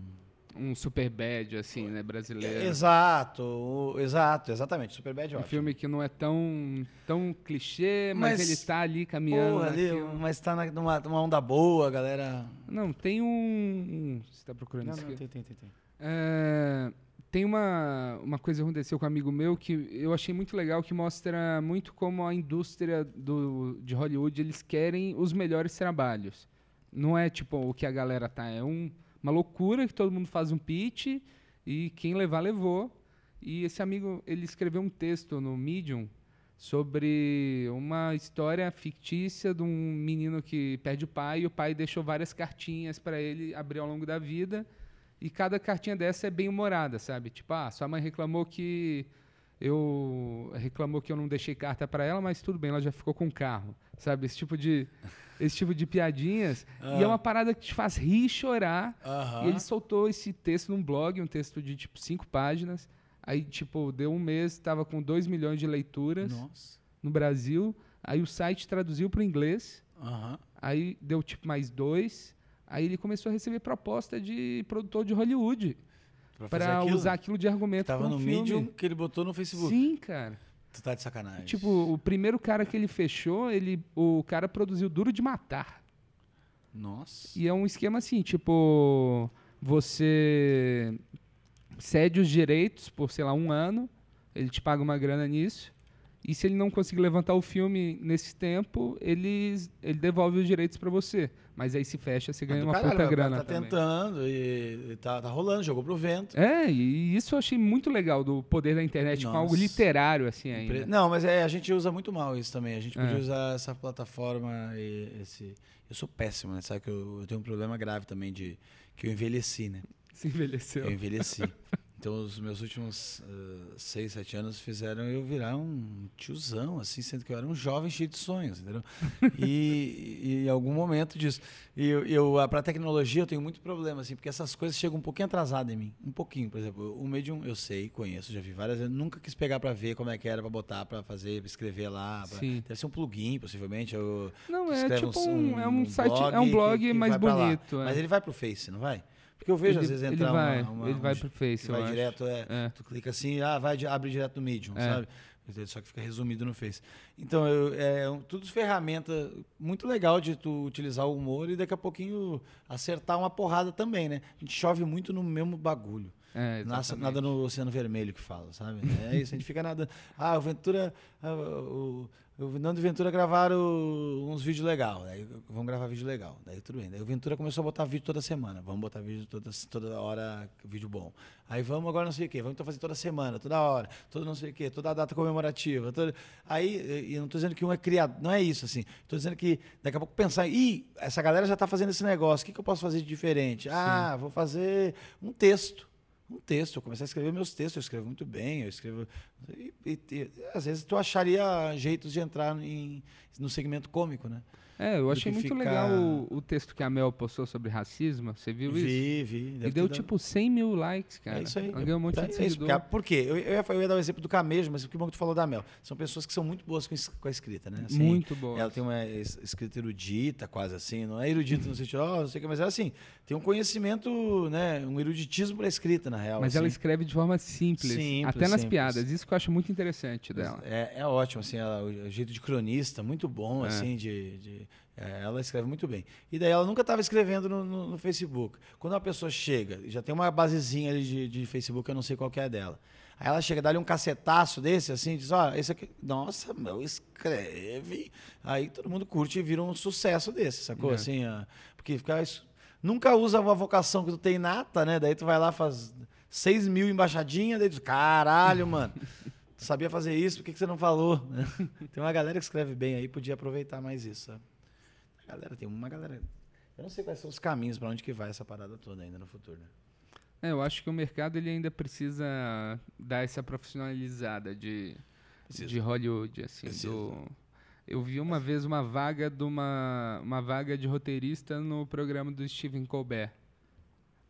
Um super bad, assim, né, brasileiro. Exato, exato, exatamente, Superbad é Um ótimo. filme que não é tão, tão clichê, mas, Mas, ele tá ali caminhando. Porra, ali, mas tá na- numa, numa onda boa, galera. Não, tem um. um- Você tá procurando Não, isso não, aqui? tem, tem, tem. tem. É, tem uma, uma coisa que aconteceu com um amigo meu que eu achei muito legal, que mostra muito como a indústria do, de Hollywood, eles querem os melhores trabalhos. Não é tipo o que a galera tá, é um, uma loucura que todo mundo faz um pitch e quem levar, levou. E esse amigo, ele escreveu um texto no Medium sobre uma história fictícia de um menino que perde o pai e o pai deixou várias cartinhas para ele abrir ao longo da vida. E cada cartinha dessa é bem humorada, sabe? Tipo, ah, sua mãe reclamou que eu reclamou que eu não deixei carta para ela, mas tudo bem, ela já ficou com o carro, sabe? Esse tipo de esse tipo de piadinhas. E é uma parada que te faz rir e chorar. Aham. E ele soltou esse texto num blog, um texto de tipo cinco páginas. Aí, tipo, deu um mês, tava com 2 milhões de leituras Nossa. no Brasil. Aí o site traduziu para o inglês. Aham. Aí deu tipo mais dois. Aí ele começou a receber proposta de produtor de Hollywood para usar aquilo de argumento Tava um no filme. Medium que ele botou no Facebook. Sim, cara. Tu tá de sacanagem. Tipo, o primeiro cara que ele fechou, ele, o cara produziu Duro de Matar. Nossa. E é um esquema assim, tipo, você cede os direitos por, sei lá, um ano, ele te paga uma grana nisso, e se ele não conseguir levantar o filme nesse tempo, ele, ele devolve os direitos pra você. Mas aí se fecha, você ganha uma caralho, puta o cara grana Tá também. tentando e, e tá, tá rolando, jogou pro vento. É, e isso eu achei muito legal do poder da internet com algo Nossa. literário, assim, ainda. Não, mas é, a gente usa muito mal isso também. A gente É. podia usar essa plataforma e esse. Eu sou péssimo, né? Sabe que eu, eu tenho um problema grave também de que eu envelheci, né? Se envelheceu. Eu envelheci. (laughs) Então, os meus últimos ah, seis, sete anos fizeram eu virar um tiozão, assim, sendo que eu era um jovem cheio de sonhos, entendeu? E, e em algum momento disso. E eu, eu ah, pra tecnologia, eu tenho muito problema, assim, porque essas coisas chegam um pouquinho atrasadas em mim. Um pouquinho, por exemplo. O Medium, eu sei, conheço, já vi várias vezes. Nunca quis pegar pra ver como é que era pra botar, pra fazer, pra escrever lá. pra- Sim. Deve ser um plugin, possivelmente. Eu, Não, é tipo um, é um site, blog é um blog mais bonito. é. Mas ele vai pro Face, não vai? Porque eu vejo ele, às vezes ele entrar vai, uma, uma- ele vai um- pro Face, vai acho. direto, é, É. Tu clica assim, ah, vai, abre direto no Medium, É. sabe? Só que fica resumido no Face. Então, eu, é tudo ferramenta muito legal de tu utilizar o humor e daqui a pouquinho acertar uma porrada também, né? A gente chove muito no mesmo bagulho. É, exatamente. nada no Oceano Vermelho que fala, sabe? É isso, a gente fica nadando. Ah, o Ventura. ah, o, o Nando e o Ventura gravaram uns vídeos legais. Daí vamos gravar vídeo legal. Daí tudo bem. Daí o Ventura começou a botar vídeo toda semana. Vamos botar vídeo toda, toda hora, vídeo bom. Aí vamos agora não sei o quê. Vamos então fazer toda semana, toda hora, todo não sei o quê, toda data comemorativa. Toda... Aí, e eu não estou dizendo que um é criado. Não é isso, assim. Estou dizendo que daqui a pouco pensar, ih, essa galera já está fazendo esse negócio, o que, que eu posso fazer de diferente? Ah, vou fazer um texto um texto. Eu comecei a escrever meus textos, eu escrevo muito bem, eu escrevo. E, e, e, às vezes tu acharia jeitos de entrar em, no segmento cômico, né? É, eu achei muito ficar- legal o, o texto que a Mel postou sobre racismo. Você viu isso? Vi, vi. E deu tipo 100 mil likes, cara. É isso aí. Ela ganhou um monte Tá, de é isso, Por quê? Eu, eu, ia, eu ia dar o exemplo do Camejo, mas que bom que tu falou da Mel. São pessoas que são muito boas com, com a escrita, né? Assim, Muito boa. Ela tem uma es- escrita erudita, quase assim. Não é erudita no sentido, oh, não sei o que, mas é assim. Tem um conhecimento, né? Um eruditismo para a escrita, na real. Mas ela assim. escreve de forma simples, Simples, até nas simples. piadas. Isso que eu acho muito interessante dela. É, é ótimo, assim, ela, o jeito de cronista, muito bom, É. assim, de. de- é, ela escreve muito bem. E daí ela nunca estava escrevendo no, no- no Facebook. Quando uma pessoa chega, já tem uma basezinha ali de, de Facebook, eu não sei qual que é dela. Aí ela chega, dá-lhe um cacetaço desse, assim, diz, ó, esse aqui, nossa, meu, escreve. Aí todo mundo curte e vira um sucesso desse, sacou? É. Assim, ó, porque fica isso. Nunca usa uma vocação que tu tem nata, né? Daí tu vai lá, faz 6 mil embaixadinhas, daí tu diz, caralho, mano. Sabia fazer isso, por que, que você não falou? (laughs) tem uma galera que escreve bem aí, podia aproveitar mais isso. Sabe? A galera, tem uma galera. Eu não sei quais são os caminhos para onde que vai essa parada toda ainda no futuro. Né? É, eu acho que o mercado ele ainda precisa dar essa profissionalizada de, Precisa. de Hollywood, assim, do... Eu vi uma vez uma vaga de uma, uma vaga de roteirista no programa do Stephen Colbert.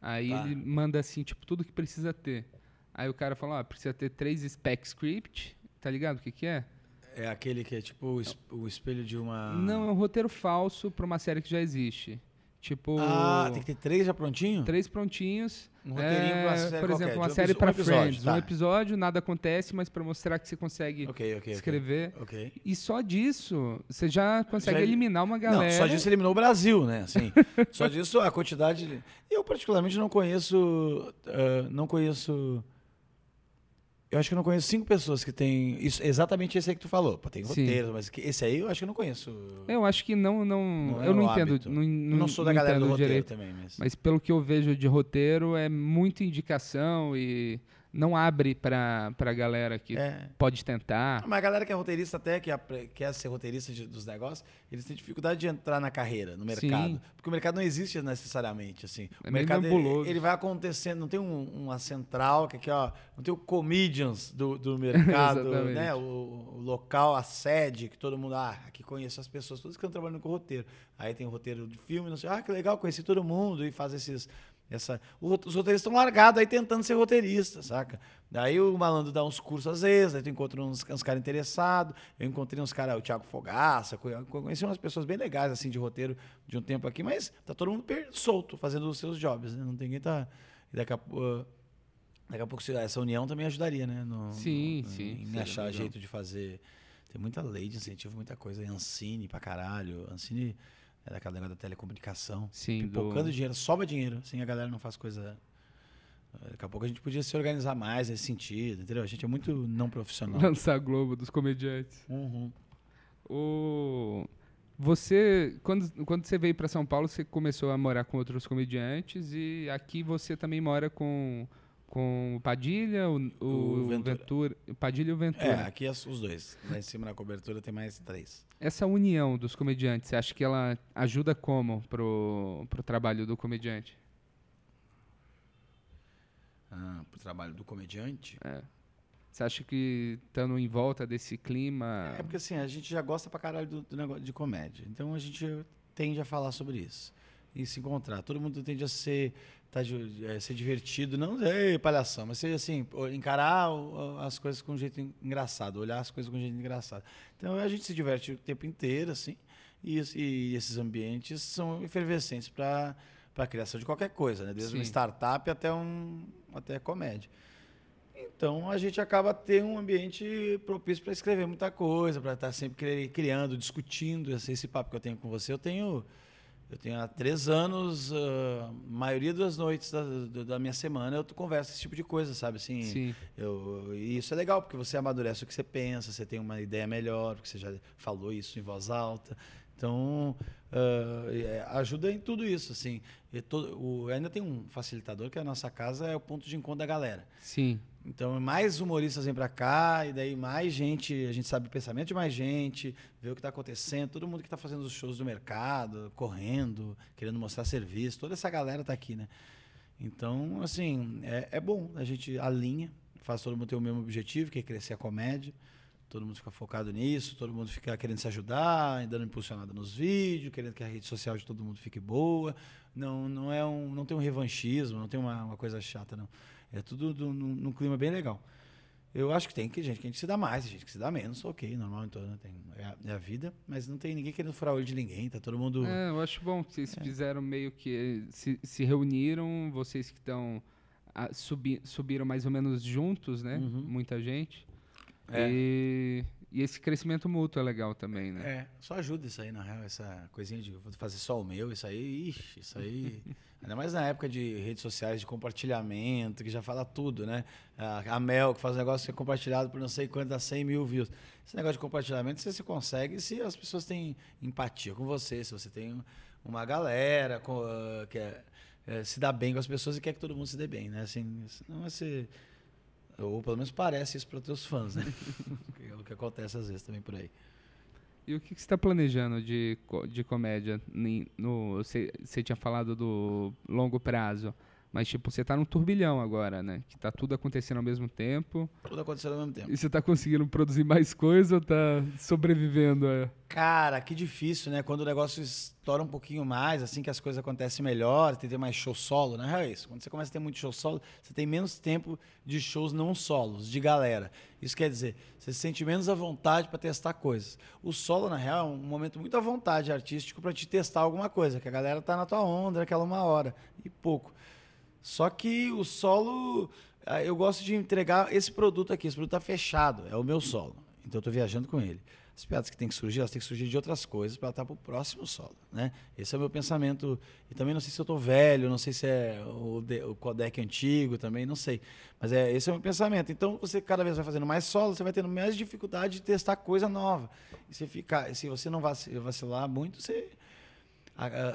Aí Tá. ele manda assim, tipo, tudo que precisa ter. Aí o cara fala, ó, precisa ter três spec script, tá ligado o que que é? É aquele que é tipo o, es- o espelho de uma. Não, é um roteiro falso pra uma série que já existe. Tipo, Ah, tem que ter três já prontinho? três prontinhos. Um roteirinho pra É, série Por qualquer, exemplo, de uma um série pra um episódio, Friends. tá. Um episódio, nada acontece, mas pra mostrar que você consegue Ok, ok. ok. escrever. Ok. E só disso, você já consegue Já- eliminar uma galera. Não, só disso eliminou o Brasil, né? Assim, só disso a quantidade. de- Eu, particularmente, não conheço. ah, não conheço. Eu acho que eu não conheço cinco pessoas que têm. Isso, exatamente esse aí que tu falou. Pô, tem Sim. roteiro, mas que- esse aí eu acho que eu não conheço. Eu acho que não. não, Não é eu não o entendo. hábito. Não, Eu não, não sou da galera do roteiro direito. também, mas. Mas pelo que eu vejo de roteiro, é muita indicação e não abre pra, pra galera que É. pode tentar. Mas a galera que é roteirista até, que quer ser roteirista de- dos negócios, eles têm dificuldade de entrar na carreira, no mercado. Sim. Porque o mercado não existe necessariamente, assim. É o meio mercado, ele, ele vai acontecendo, não tem um- uma central, que aqui, ó, não tem o comedians do, do (laughs) mercado, né? O, o local, a sede, que todo mundo, ah, aqui conheço as pessoas, todas que estão trabalhando com roteiro. Aí tem o roteiro de filme, não sei, ah, que legal, conheci todo mundo, e faz esses... Essa, os roteiristas estão largados aí tentando ser roteiristas, saca? Daí o malandro dá uns cursos às vezes, aí tu encontra uns, uns caras interessados. Eu encontrei uns caras, o Thiago Fogaça, co- conheci umas pessoas bem legais assim de roteiro de um tempo aqui, mas tá todo mundo solto, fazendo os seus jobs, né? Não tem ninguém tá. Daqui a, pou- daqui a pouco essa união também ajudaria, né? No- Sim, no- sim, Em seria achar jeito de fazer. Tem muita lei de incentivo, muita coisa. Ancine pra caralho. Ancine é daquela negócio da telecomunicação. Sim, do- Pipocando dinheiro, sobra dinheiro, assim a galera não faz coisa. Daqui a pouco a gente podia se organizar mais nesse sentido, entendeu? A gente é muito não profissional. (laughs) Lançar Globo dos comediantes. Uhum. O... Você, quando, quando você veio para São Paulo, você começou a morar com outros comediantes e aqui você também mora com, com o Padilha, o, o, O Ventura. Ventura. o Padilha e o Ventura. É, aqui é os dois. Lá em cima na cobertura tem mais três. Essa união dos comediantes, você acha que ela ajuda como pro, pro trabalho do comediante? Ah, pro trabalho do comediante. Você acha que estando em volta desse clima... É porque assim, a gente já gosta pra caralho do, do negócio de comédia. Então a gente tende a falar sobre isso. E se encontrar. Todo mundo tende a ser, tá, é, ser divertido, não é palhação, mas ser assim, encarar as coisas com um jeito en- engraçado, olhar as coisas com um jeito engraçado. Então a gente se diverte o tempo inteiro, assim, e, e esses ambientes são efervescentes para a criação de qualquer coisa, né? Desde uma Sim. startup até, um, até comédia. Então a gente acaba tendo um ambiente propício para escrever muita coisa, para estar sempre cri- criando, discutindo esse, esse papo que eu tenho com você. Eu tenho Eu tenho há três anos, a maioria das noites da, da- minha semana, eu converso esse tipo de coisa, sabe? Assim, Sim. eu, e isso é legal, porque você amadurece o que você pensa, você tem uma ideia melhor, porque você já falou isso em voz alta. Então, é, ajuda em tudo isso, assim. E todo- o- ainda tem um facilitador, que a nossa casa é o ponto de encontro da galera. Sim. Então, mais humoristas vêm pra cá, e daí mais gente, a gente sabe o pensamento de mais gente, vê o que está acontecendo, todo mundo que está fazendo os shows do mercado, correndo, querendo mostrar serviço, toda essa galera tá aqui, né? Então, assim, é, é bom, a gente alinha, faz todo mundo ter o mesmo objetivo, que é crescer a comédia, todo mundo fica focado nisso, todo mundo fica querendo se ajudar, dando impulsionada nos vídeos, querendo que a rede social de todo mundo fique boa. Não, não, é um, não tem um revanchismo, não tem uma, uma coisa chata, não. É tudo do- num, num clima bem legal. Eu acho que tem que gente que a gente se dá mais, gente que se dá menos, ok, normal, então né, tem, é, a, é a vida, mas não tem ninguém querendo furar o olho de ninguém, tá todo mundo. É, eu acho bom que vocês fizeram meio que. Se, se reuniram, vocês que estão. subi, subiram mais ou menos juntos, né? Uhum. Muita gente. É. E, e esse crescimento mútuo é legal também, né? É, só ajuda isso aí, na real, essa coisinha de vou fazer só o meu, isso aí, ixi, isso aí. (laughs) Ainda mais na época de redes sociais, de compartilhamento, que já fala tudo, né? A, Mel, que faz um negócio que é compartilhado por não sei quanto, dá 100 mil views. Esse negócio de compartilhamento você se consegue se as pessoas têm empatia com você, se você tem uma galera com, ah, que é, é, se dá bem com as pessoas e quer que todo mundo se dê bem, né? Assim, não vai ser. Ou pelo menos parece isso para os teus fãs, né? (laughs) É o que acontece às vezes também por aí. E o que, você está planejando de, de comédia? No, você, você tinha falado do longo prazo, mas tipo, você tá num turbilhão agora, né? Que tá tudo acontecendo ao mesmo tempo. Tudo acontecendo ao mesmo tempo. E você tá conseguindo produzir mais coisa ou tá sobrevivendo? a- Cara, que difícil, né? Quando o negócio estoura um pouquinho mais, assim que as coisas acontecem melhor, tem que ter mais show solo, na real é isso. Quando você começa a ter muito show solo, você tem menos tempo de shows não solos, de galera. Isso quer dizer, você se sente menos à vontade para testar coisas. O solo, na real, é um momento muito à vontade artístico para te testar alguma coisa, que a galera tá na tua onda naquela uma hora e pouco. Só que o solo, ah, eu gosto de entregar esse produto aqui. Esse produto tá fechado, é o meu solo. Então eu tô viajando com ele. As piadas que tem que surgir, elas têm que surgir de outras coisas para estar pro próximo solo, né? Esse é o meu pensamento. E também não sei se eu tô velho, não sei se é o, de- o codec antigo também, não sei. Mas é, esse é o meu pensamento. Então você cada vez vai fazendo mais solo, você vai tendo mais dificuldade de testar coisa nova. E se, ficar, se você não vaci- vacilar muito, você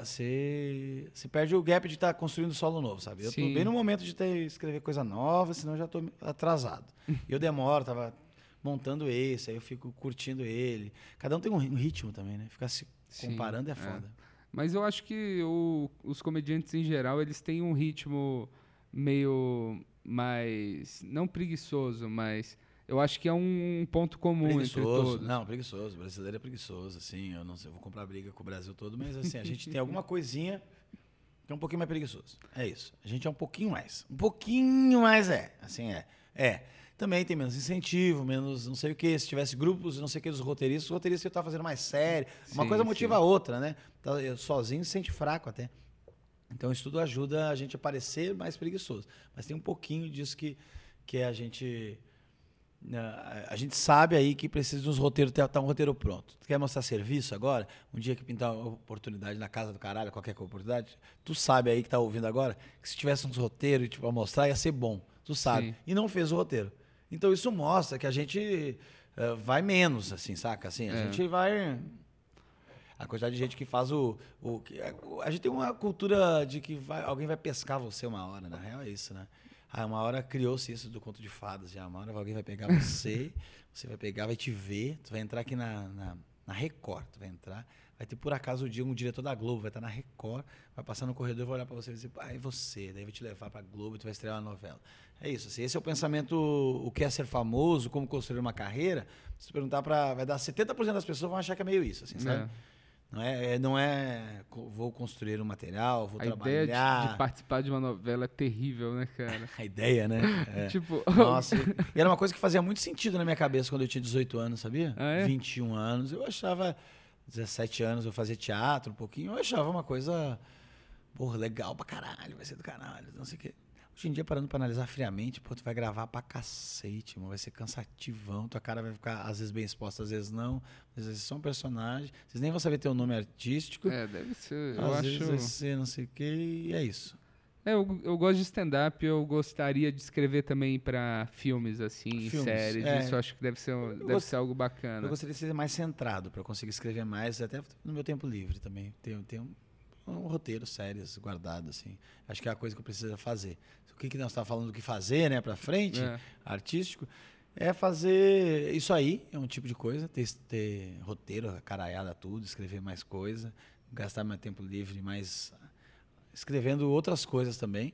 você você perde o gap de estar construindo solo novo, sabe? Eu Sim. tô bem no momento de ter, escrever coisa nova, senão eu já tô atrasado. (laughs) Eu demoro, tava montando esse, aí eu fico curtindo ele. Cada um tem um ri- ritmo também, né? Ficar se Sim, comparando é é. foda. Mas eu acho que o- os comediantes em geral, eles têm um ritmo meio mais. Não preguiçoso, mas. Eu acho que é um ponto comum entre Preguiçoso. todos. Não, preguiçoso. O brasileiro é preguiçoso, assim. Eu não sei, eu vou comprar briga com o Brasil todo, mas assim, a gente tem alguma coisinha que é um pouquinho mais preguiçoso. É isso. A gente é um pouquinho mais. Um pouquinho mais é. Assim é. É. Também tem menos incentivo, menos não sei o quê. Se tivesse grupos, não sei o que, dos roteiristas, os roteiristas eu tava fazendo mais sério. Uma Sim, coisa sim. motiva a outra, né? Tá, eu Sozinho se sente fraco até. Então isso tudo ajuda a gente a parecer mais preguiçoso. Mas tem um pouquinho disso que, que a gente. Né, A gente sabe aí que precisa de uns roteiros, tá tá um roteiro pronto. Tu quer mostrar serviço agora? Um dia que pintar uma oportunidade na casa do caralho, qualquer oportunidade, tu sabe aí que tá ouvindo agora, que se tivesse uns roteiros tipo, pra mostrar, ia ser bom. Tu sabe. Sim. E não fez o roteiro. Então isso mostra que a gente eh, vai menos, assim, saca? Assim, a É. gente vai. A quantidade de gente que faz o. o que- a gente tem uma cultura de que vai- alguém vai pescar você uma hora, na real é isso, né? Ah, uma hora criou-se isso do conto de fadas, já. Uma hora alguém vai pegar você, (laughs) você vai pegar, vai te ver, tu vai entrar aqui na, na, na Record, tu vai entrar, vai ter por acaso o dia um diretor da Globo, vai estar na Record, vai passar no corredor, vai olhar pra você e dizer, ah, é você, daí vai te levar pra Globo e tu vai estrear uma novela. É isso, assim, esse é o pensamento, o que é ser famoso, como construir uma carreira. Se tu perguntar para vai dar 70% das pessoas vão achar que é meio isso, assim, sabe? É. Não é, é- não é vou construir um material, vou A ideia trabalhar. de, de participar de uma novela é terrível, né, cara? (laughs) A ideia, né? (laughs) É. Tipo, Nossa, e (laughs) e era uma coisa que fazia muito sentido na minha cabeça quando eu tinha 18 anos, sabia? Ah, é? 21 anos. Eu achava, 17 anos eu fazia teatro um pouquinho, eu achava uma coisa, porra, legal pra caralho, vai ser do caralho, não sei o quê. Hoje em dia, parando pra analisar friamente, pô, tu vai gravar pra cacete, mano. Vai ser cansativão. Tua cara vai ficar, às vezes, bem exposta, às vezes não. Às vezes só um personagem. Vocês nem vão saber teu nome artístico. É, deve ser. Eu às acho. vezes vai ser não sei o quê. E é isso. É, eu, eu gosto de stand-up, eu gostaria de escrever também pra filmes, assim, Filmes, séries. é. Isso eu acho que deve ser, um- deve ser algo bacana. Eu gostaria de ser mais centrado para conseguir escrever mais, até no meu tempo livre também. Tenho, tenho um, roteiro séries guardado, assim. Acho que é a coisa que eu preciso fazer. O que, que nós estamos falando do que fazer, né, para frente, É. artístico, é fazer isso aí, é um tipo de coisa, ter, ter roteiro, caraiada tudo, escrever mais coisa, gastar meu tempo livre mais escrevendo outras coisas também.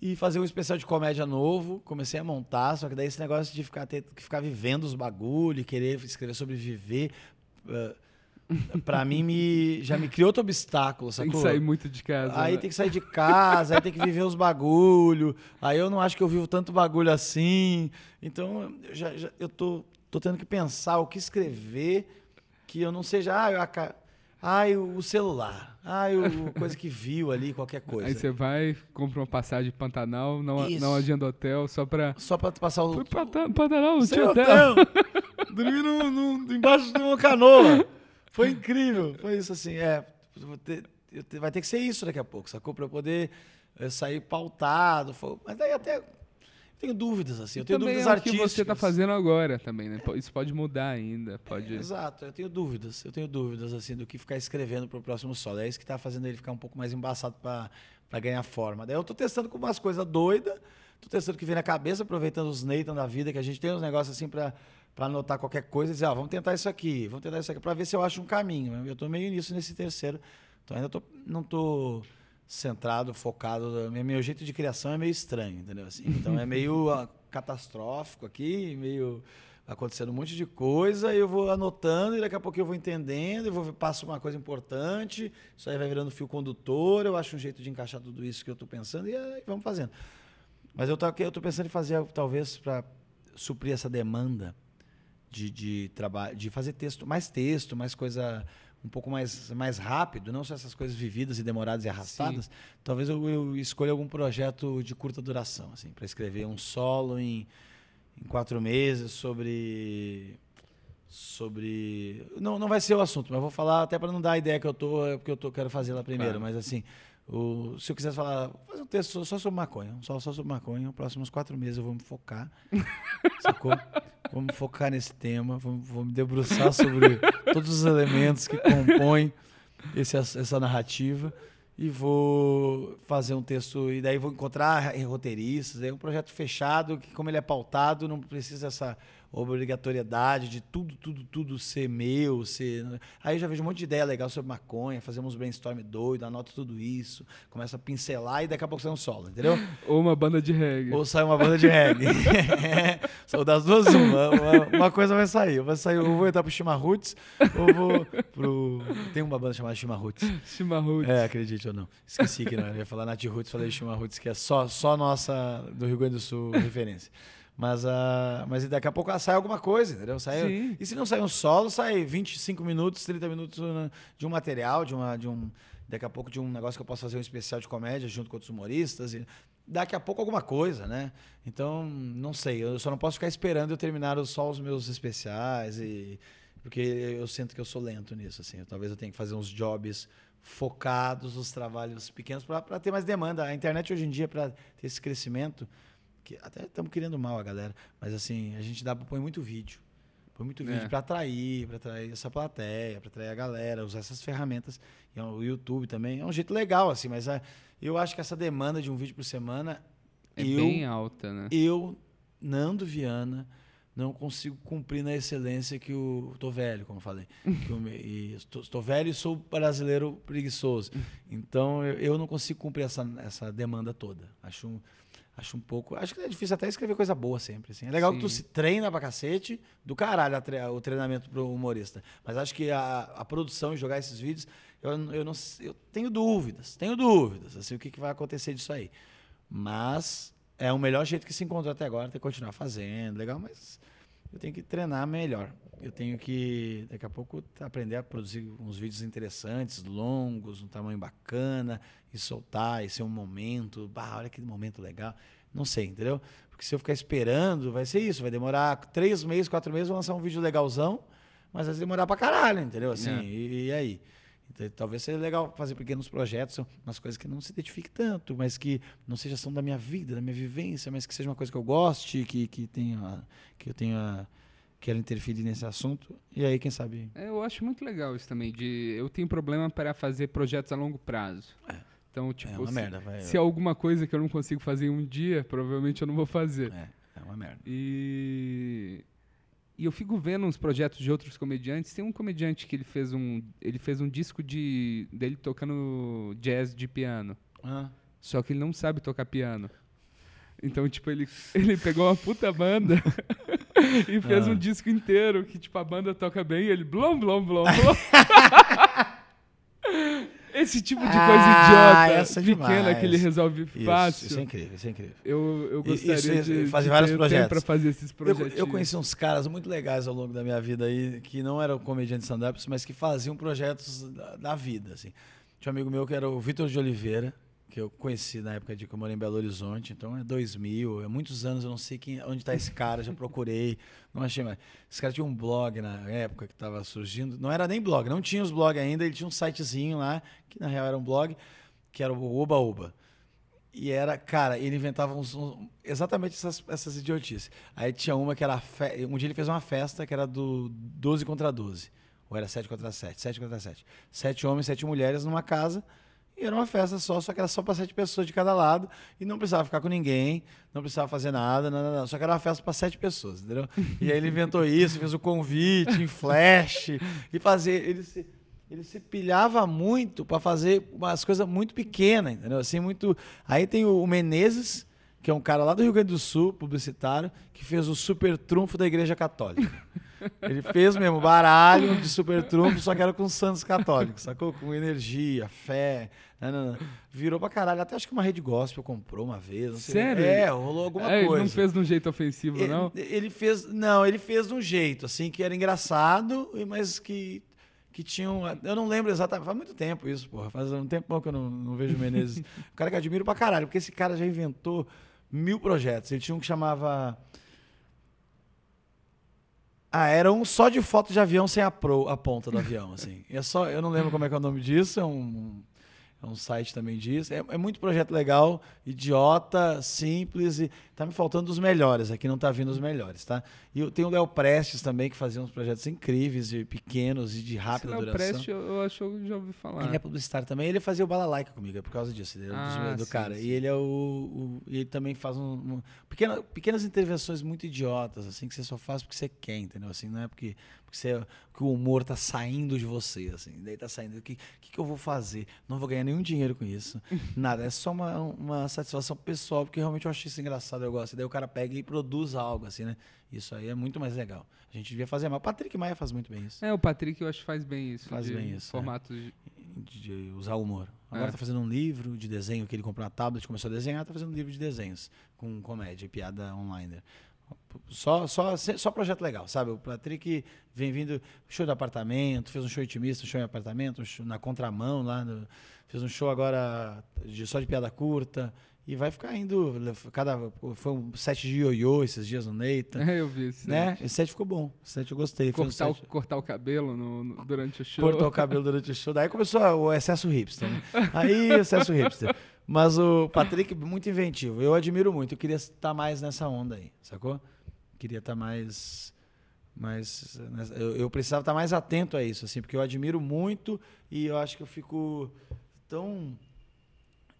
E fazer um especial de comédia novo, comecei a montar, só que daí esse negócio de ficar ter que ficar vivendo os bagulho, querer escrever sobre viver, eh, pra mim me já me criou outro obstáculo, Tem sacou? que sair muito de casa. Aí né? tem que sair de casa, aí tem que viver os bagulho. Aí eu não acho que eu vivo tanto bagulho assim. Então, eu já, já- eu tô, tô tendo que pensar o que escrever que eu não seja, ah, eu aca- ai, o celular. Ai, o coisa que viu ali, qualquer coisa. Aí você vai, compra uma passagem de Pantanal, não, Isso. não agenda hotel, só pra. Só pra passar o Fui pra Ta- Pantanal, não tinha hotel. hotel. Dormi no, no- embaixo de uma canoa. Foi incrível. Foi isso assim. É, ter- vai ter que ser isso daqui a pouco, sacou? Pra eu poder eh, sair pautado. Foi- Mas daí até tenho dúvidas, assim. Eu tenho também dúvidas é o que artísticas. você tá fazendo agora também, né? Isso pode mudar ainda, pode... Exato, eu tenho dúvidas. Eu tenho dúvidas, assim, do que ficar escrevendo pro próximo solo. É isso que tá fazendo ele ficar um pouco mais embaçado pra ganhar forma. Daí eu tô testando com umas coisas doidas, tô testando o que vem na cabeça, aproveitando os Nathan da vida, que a gente tem uns negócios assim pra, pra anotar qualquer coisa e dizer, ó, vamos tentar isso aqui, vamos tentar isso aqui, pra ver se eu acho um caminho. Eu tô meio nisso nesse terceiro. Então ainda tô, não tô centrado, focado. Meu, jeito de criação é meio estranho, entendeu? Assim, então é meio (laughs) ah, catastrófico aqui, meio acontecendo um monte de coisa, e eu vou anotando e daqui a pouco eu vou entendendo, eu vou passo uma coisa importante, isso aí vai virando fio condutor, eu acho um jeito de encaixar tudo isso que eu estou pensando e aí vamos fazendo. Mas eu tô pensando em fazer talvez para suprir essa demanda de, de trabalho, de fazer texto, mais texto, mais coisa um pouco mais, mais rápido, não só essas coisas vividas e demoradas e arrastadas. Talvez eu, eu escolha algum projeto de curta duração, assim, para escrever um solo em, em quatro meses sobre sobre não, não vai ser o assunto, mas vou falar até para não dar a ideia que eu tô, porque eu tô quero fazer lá primeiro, Claro. mas assim, o, se eu quisesse falar, vou fazer um texto só, sobre maconha, só, só sobre maconha, nos próximos quatro meses eu vou me focar, (laughs) sacou? Vou me focar nesse tema, vou, vou me debruçar sobre todos os elementos que compõem esse, essa narrativa e vou fazer um texto, e daí vou encontrar roteiristas, é um projeto fechado, que como ele é pautado, não precisa essa obrigatoriedade de tudo, tudo, tudo ser meu, ser... Aí eu já vejo um monte de ideia legal sobre maconha, fazemos uns brainstorm doido, anoto tudo isso, começa a pincelar e daqui a pouco sai um solo, entendeu? (laughs) Ou uma banda de reggae. Ou sai uma banda de reggae. (laughs) São das duas uma. uma. coisa vai sair. Vai sair, eu vou entrar pro Chimarruts, ou vou pro... Tem uma banda chamada Chimarruts. Chimarruts. É, acredite ou não. Esqueci que não. Eu ia falar Nath Roots, falei Roots, que é só, só nossa do Rio Grande do Sul referência. Mas, ah, mas daqui a pouco ah, sai alguma coisa, entendeu? Sai, Sim. e se não sair um solo, sai 25 minutos, 30 minutos né, de um material, de, uma, de um. Daqui a pouco de um negócio que eu posso fazer um especial de comédia junto com outros humoristas. E daqui a pouco alguma coisa, né? Então, não sei. Eu só não posso ficar esperando eu terminar só os meus especiais. E, porque eu sinto que eu sou lento nisso. Assim. Talvez eu tenha que fazer uns jobs focados, os trabalhos pequenos, para ter mais demanda. A internet hoje em dia, para ter esse crescimento, que até estamos querendo mal a galera, mas assim, a gente dá põe muito vídeo. Põe muito vídeo É. para atrair, para atrair essa plateia, para atrair a galera, usar essas ferramentas. E o YouTube também é um jeito legal, assim, mas ah, eu acho que essa demanda de um vídeo por semana, É eu, bem alta, né? eu, Nando Viana, não consigo cumprir na excelência que o. Tô velho, como eu falei. Que eu e estou, estou velho e sou brasileiro preguiçoso. (laughs) Então eu, eu não consigo cumprir essa, essa demanda toda. Acho um, acho um pouco. Acho que é difícil até escrever coisa boa sempre. Assim. É legal que tu Sim. se treina pra cacete, do caralho tre- o treinamento pro humorista. Mas acho que a, a produção e jogar esses vídeos, eu, eu, não, eu tenho dúvidas. Tenho dúvidas. Assim, o que, que vai acontecer disso aí. Mas é o melhor jeito que se encontrou até agora, ter que continuar fazendo, legal, mas eu tenho que treinar melhor. Eu tenho que, daqui a pouco, aprender a produzir uns vídeos interessantes, longos, um tamanho bacana, e soltar, e ser um momento. Bah, olha que momento legal. Não sei, entendeu? Porque se eu ficar esperando, vai ser isso. Vai demorar três meses, quatro meses, vou lançar um vídeo legalzão, mas vai demorar pra caralho, entendeu? Assim, É. e, e aí? Então, talvez seja legal fazer pequenos projetos, umas coisas que não se identifique tanto, mas que não seja são da minha vida, da minha vivência, mas que seja uma coisa que eu goste, que, que tenha, que eu tenha, quero interferir nesse assunto. E aí, quem sabe? É, eu acho muito legal isso também. De, eu tenho problema para fazer projetos a longo prazo. Então, tipo, é uma se, merda, vai. se é alguma coisa que eu não consigo fazer em um dia, provavelmente eu não vou fazer. É, é uma merda. E, e eu fico vendo uns projetos de outros comediantes. Tem um comediante que ele fez um, ele fez um disco de dele tocando jazz de piano. Ah, Só que ele não sabe tocar piano. Então, tipo, ele, (laughs) ele pegou uma puta banda (laughs) e fez Ah. um disco inteiro que, tipo, a banda toca bem e ele blom, blom, blom, blom. (laughs) Esse tipo de coisa Ah, idiota, essa é pequena, demais. que ele resolve isso, fácil. isso é incrível, isso é incrível. Eu, eu gostaria isso, isso, de, fazer de vários projetos. para fazer esses Eu, projetos. eu conheci uns caras muito legais ao longo da minha vida aí, que não eram comediantes stand-ups, mas que faziam projetos da, da vida, assim. Tinha um amigo meu que era o Vitor de Oliveira, que eu conheci na época de que eu morei em Belo Horizonte, então é 2000, é muitos anos, eu não sei quem, onde está esse cara, já procurei, não achei mais. Esse cara tinha um blog na época que estava surgindo, não era nem blog, não tinha os blogs ainda, ele tinha um sitezinho lá, que na real era um blog, que era o Oba Oba. E era, cara, ele inventava uns, uns- exatamente essas, essas idiotices. Aí tinha uma que era. fe- Um dia ele fez uma festa que era do 12 contra 12. Ou era 7 contra 7, 7 contra 7. Sete homens, sete mulheres numa casa. E era uma festa só, só que era só para sete pessoas de cada lado. E não precisava ficar com ninguém, não precisava fazer nada, nada, nada. Só que era uma festa para sete pessoas, entendeu? E aí ele inventou isso, fez o convite em flash. E fazer. Ele se, ele se pilhava muito para fazer umas coisas muito pequenas, entendeu? Assim, muito. Aí tem o Menezes, que é um cara lá do Rio Grande do Sul, publicitário, que fez o super trunfo da Igreja Católica. Ele fez mesmo baralho de super trunfo, só que era com santos católicos, sacou? Com energia, fé. nanana. Virou pra caralho. Até acho que uma rede gospel comprou uma vez. Sério? É, rolou alguma É, ele coisa. não fez de um jeito ofensivo, Ele- não? Ele fez. Não, ele fez de um jeito, assim, que era engraçado, mas que. Que tinham. Eu não lembro exatamente. Faz muito tempo isso, porra. Faz um tempo que eu não, não vejo o Menezes. (laughs) o cara que eu admiro pra caralho, porque esse cara já inventou mil projetos. Ele tinha um que chamava. Ah, era um só de foto de avião sem a, pro, a ponta do avião, assim. É só, eu não lembro como é que é o nome disso, é um, é um site também disso. É, é muito projeto legal, idiota, simples e tá me faltando os melhores. Aqui não tá vindo os melhores, tá? E eu tenho o Léo Prestes também, que fazia uns projetos incríveis e pequenos e de Esse rápida Léo duração. Prestes, eu, acho que já ouvi falar. Ele é publicitário também. Ele fazia o Balalaica comigo, é por causa disso. Ele dos- Ah, do sim, cara. sim. E ele é o, o- e ele também faz um, um- pequena- pequenas intervenções muito idiotas, assim, que você só faz porque você quer, entendeu? Assim, não é porque, porque você, que o humor tá saindo de você, assim. Daí tá saindo. O que, que, que eu vou fazer? Não vou ganhar nenhum dinheiro com isso. Nada. É só uma, uma satisfação pessoal, porque realmente eu achei isso engraçado, eu gosto. E daí o cara pega e produz algo, assim, né? Isso aí é muito mais legal. A gente devia fazer mais. O Patrick Maia faz muito bem isso. É, o Patrick eu acho que faz bem isso. Faz bem isso, é. Formatos de- de, usar o humor. Agora É. tá fazendo um livro de desenho que ele comprou na tablet, começou a desenhar, tá fazendo um livro de desenhos com comédia, piada online. Só, só, só projeto legal, sabe? O Patrick vem vindo show de apartamento, fez um show intimista, um show em apartamento, um show na contramão lá, no- fez um show agora de, só de piada curta. E vai ficar indo. Cada, foi um set de ioiô esses dias no Neita. É, (laughs) eu vi isso. Né? Esse set ficou bom. Esse set eu gostei. Foi um Cortar, o, set- cortar o cabelo no- no- durante o show. cortou o cabelo durante o show. Daí começou o excesso hipster. Né? Aí, excesso hipster. Mas o Patrick, muito inventivo. Eu admiro muito. Eu queria estar mais nessa onda aí, sacou? Queria estar mais. mais nessa- eu, eu precisava estar mais atento a isso, assim, porque eu admiro muito e eu acho que eu fico tão.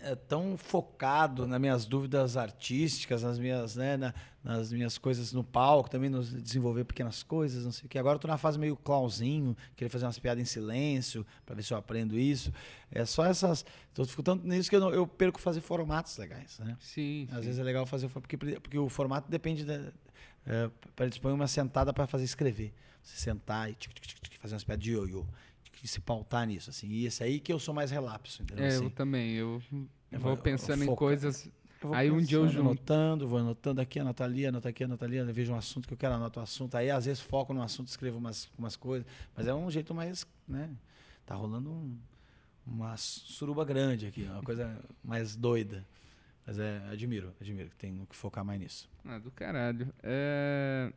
É, tão focado nas minhas dúvidas artísticas, nas minhas, né, na- nas minhas coisas no palco, também nos desenvolver pequenas coisas, não sei o que. Agora eu tô na fase meio clauzinho, querer fazer umas piadas em silêncio, para ver se eu aprendo isso. É só essas. Tô fico tanto nisso que eu, não- eu perco fazer formatos legais, né? Sim. Às sim. vezes é legal fazer porque porque o formato depende da é, para dispõe uma sentada para fazer escrever. Você sentar e tic, tic, tic, fazer umas piadas de ioiô, tic, se pautar nisso assim. E esse aí que eu sou mais relapso, entendeu? É, Assim. eu também. Eu Eu vou pensando em foca. coisas Eu vou Aí um dia eu pensando, junto. anotando, vou anotando aqui, anoto ali, anoto aqui, anoto ali, eu vejo um assunto que eu quero, anoto o assunto. Aí às vezes foco no assunto, escrevo umas, umas coisas. Mas é um jeito mais, né? Tá rolando um- uma suruba grande aqui, uma coisa mais doida. Mas é, admiro, admiro que tenho que focar mais nisso. Ah, do caralho. É,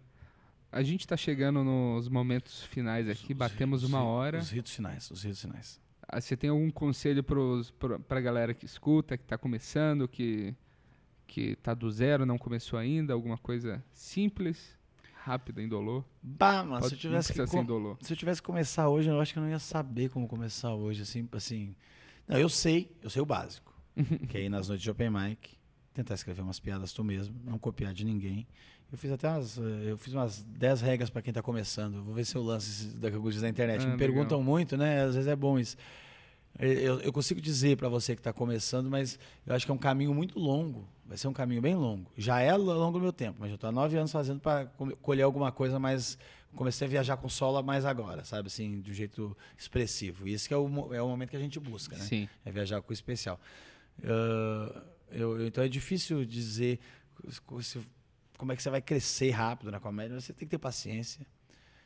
A gente tá chegando nos momentos finais aqui, Os- batemos os uma hora. Os ritos finais, os ritos finais. Ah, Você tem algum conselho pro, pra galera que escuta, que tá começando, que, que tá do zero, não começou ainda? Alguma coisa simples, rápida, indolor? Bah, mas Pode- se eu tivesse que com- indolor. se eu tivesse que começar hoje, eu acho que eu não ia saber como começar hoje, assim, assim. Não, eu sei, eu sei o básico. (laughs) que é ir nas noites de open mic, tentar escrever umas piadas tu mesmo, não copiar de ninguém. Eu fiz até umas, eh, eu fiz umas 10 regras para quem tá começando. Vou ver se eu lanço esses daqui a alguns dias na internet. Ah, Me legal. perguntam muito, né? Às vezes é bom isso. Eu, eu consigo dizer para você que está começando, mas eu acho que é um caminho muito longo. Vai ser um caminho bem longo. Já é longo do meu tempo, mas eu estou há nove anos fazendo para colher alguma coisa mais. Comecei a viajar com solo mais agora, sabe? Assim, de um jeito expressivo. E esse que é o, é o momento que a gente busca, né? Sim. É viajar com o especial. Ah, eu- eu- então é difícil dizer se- como é que você vai crescer rápido na comédia. Você tem que ter paciência,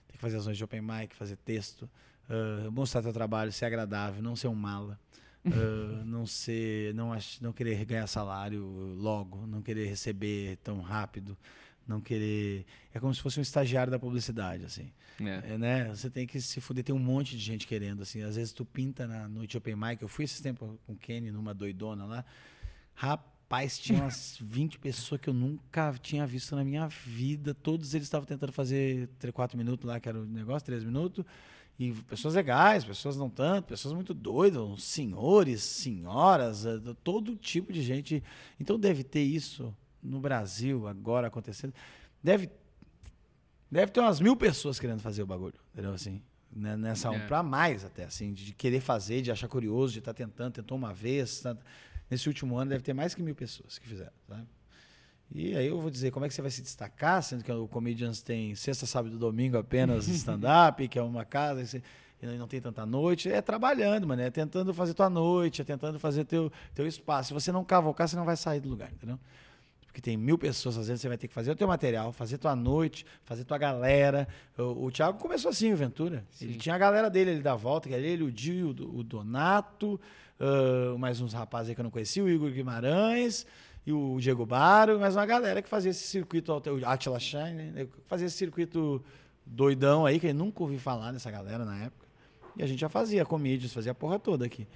tem que fazer as noites de open mic, fazer texto, ah, mostrar teu trabalho, ser agradável, não ser um mala. ah, (laughs) não ser não ach- não querer ganhar salário logo não querer receber tão rápido não querer é como se fosse um estagiário da publicidade assim É. é, né? Você tem que se fuder, tem um monte de gente querendo, assim. Às vezes tu pinta na noite open mic. Eu fui esses tempos com o Kenny numa doidona lá. Rapaz, tinha umas 20 pessoas que eu nunca tinha visto na minha vida. Todos eles estavam tentando fazer 3, 4 minutos lá, que era o negócio, 3 minutos. E pessoas legais, pessoas não tanto, pessoas muito doidas, senhores, senhoras, eh, todo tipo de gente. Então deve ter isso no Brasil agora acontecendo. Deve Deve ter umas mil pessoas querendo fazer o bagulho, entendeu? Assim, né, nessa É. pra mais até, assim, de querer fazer, de achar curioso, de estar tentando, tentou uma vez. tá- Nesse último ano deve ter mais que mil pessoas que fizeram, sabe? E aí eu vou dizer, como é que você vai se destacar, sendo que o Comedians tem sexta, sábado e domingo apenas (laughs) stand-up, que é uma casa, e não tem tanta noite, é trabalhando, mano, é tentando fazer tua noite, é tentando fazer teu, teu espaço. Se você não cavocar, você não vai sair do lugar, entendeu? Porque tem mil pessoas fazendo, você vai ter que fazer o teu material, fazer tua noite, fazer tua galera. O, o Thiago começou assim, o Ventura. Ele Sim. tinha a galera dele ali da volta, que era ele, o Dio, o Donato, ah, mais uns rapazes aí que eu não conhecia, o Igor Guimarães e o Diego Baro, mais uma galera que fazia esse circuito, o Atila Shine, né, que fazia esse circuito doidão aí, que eu nunca ouvi falar dessa galera na época. E a gente já fazia comédias, fazia a porra toda aqui.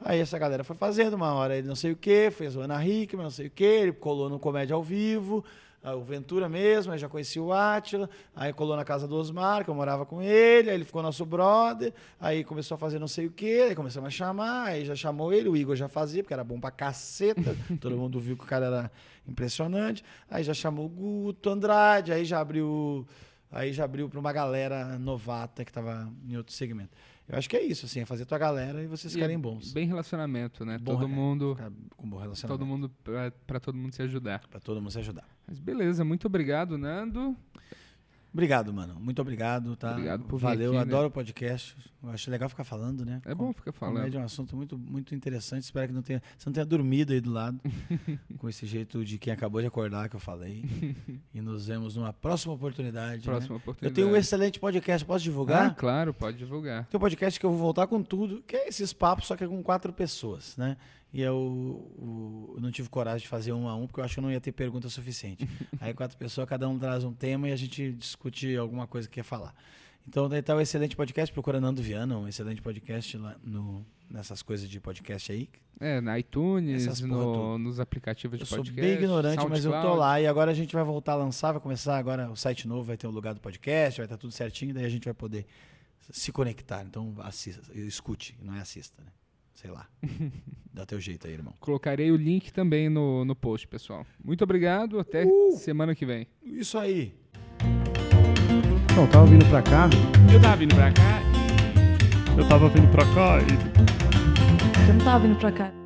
Aí essa galera foi fazendo, uma hora ele não sei o que, fez o Ana Hickman, não sei o que, ele colou no Comédia ao Vivo, o Ventura mesmo, aí já conheci o Átila, aí colou na casa do Osmar, que eu morava com ele, aí ele ficou nosso brother, aí começou a fazer não sei o que, aí começamos a chamar, aí já chamou ele, o Igor já fazia, porque era bom pra caceta, (laughs) todo mundo viu que o cara era impressionante, aí já chamou o Guto Andrade, aí já abriu, aí já abriu pra uma galera novata que tava em outro segmento. Eu acho que é isso, assim, é fazer tua galera e vocês E ficarem bons. Bem relacionamento, né? Bom, todo é, mundo, com bom relacionamento. todo mundo pra, pra todo mundo se ajudar. Pra todo mundo se ajudar. Mas beleza, muito obrigado, Nando. Obrigado, mano. Muito obrigado, tá? Obrigado por vir Valeu, aqui, né? adoro o podcast. Eu acho legal ficar falando, né? É bom ficar falando. Comédia é um assunto muito, muito interessante. Espero que não tenha, você não tenha dormido aí do lado (laughs) com esse jeito de quem acabou de acordar que eu falei. e nos vemos numa próxima oportunidade. né? Próxima Eu oportunidade. tenho um excelente podcast, posso divulgar? Ah, claro, pode divulgar. Tem um podcast que eu vou voltar com tudo, que é esses papos, só que é com quatro pessoas, né? E eu, o- eu não tive coragem de fazer um a um, porque eu acho que eu não ia ter pergunta suficiente. (laughs) Aí quatro pessoas, cada um traz um tema e a gente discute alguma coisa que quer falar. Então, daí tá o excelente podcast, procura Nando Viana, um excelente podcast lá no, nessas coisas de podcast aí. É, na iTunes, no- nos aplicativos Eu de sou podcast. bem ignorante, mas eu tô SoundCloud. lá e agora a gente vai voltar a lançar, vai começar agora o site novo, vai ter o lugar do podcast, vai estar tudo certinho, daí a gente vai poder se conectar. Então, assista, escute, não é assista, né? Sei lá. Dá teu jeito aí, irmão. Colocarei o link também no, no post, pessoal. Muito obrigado, até Uh! semana que vem. Isso aí. Não, tava vindo pra cá. Eu tava vindo pra cá Eu tava vindo pra cá e Eu não tava vindo pra cá.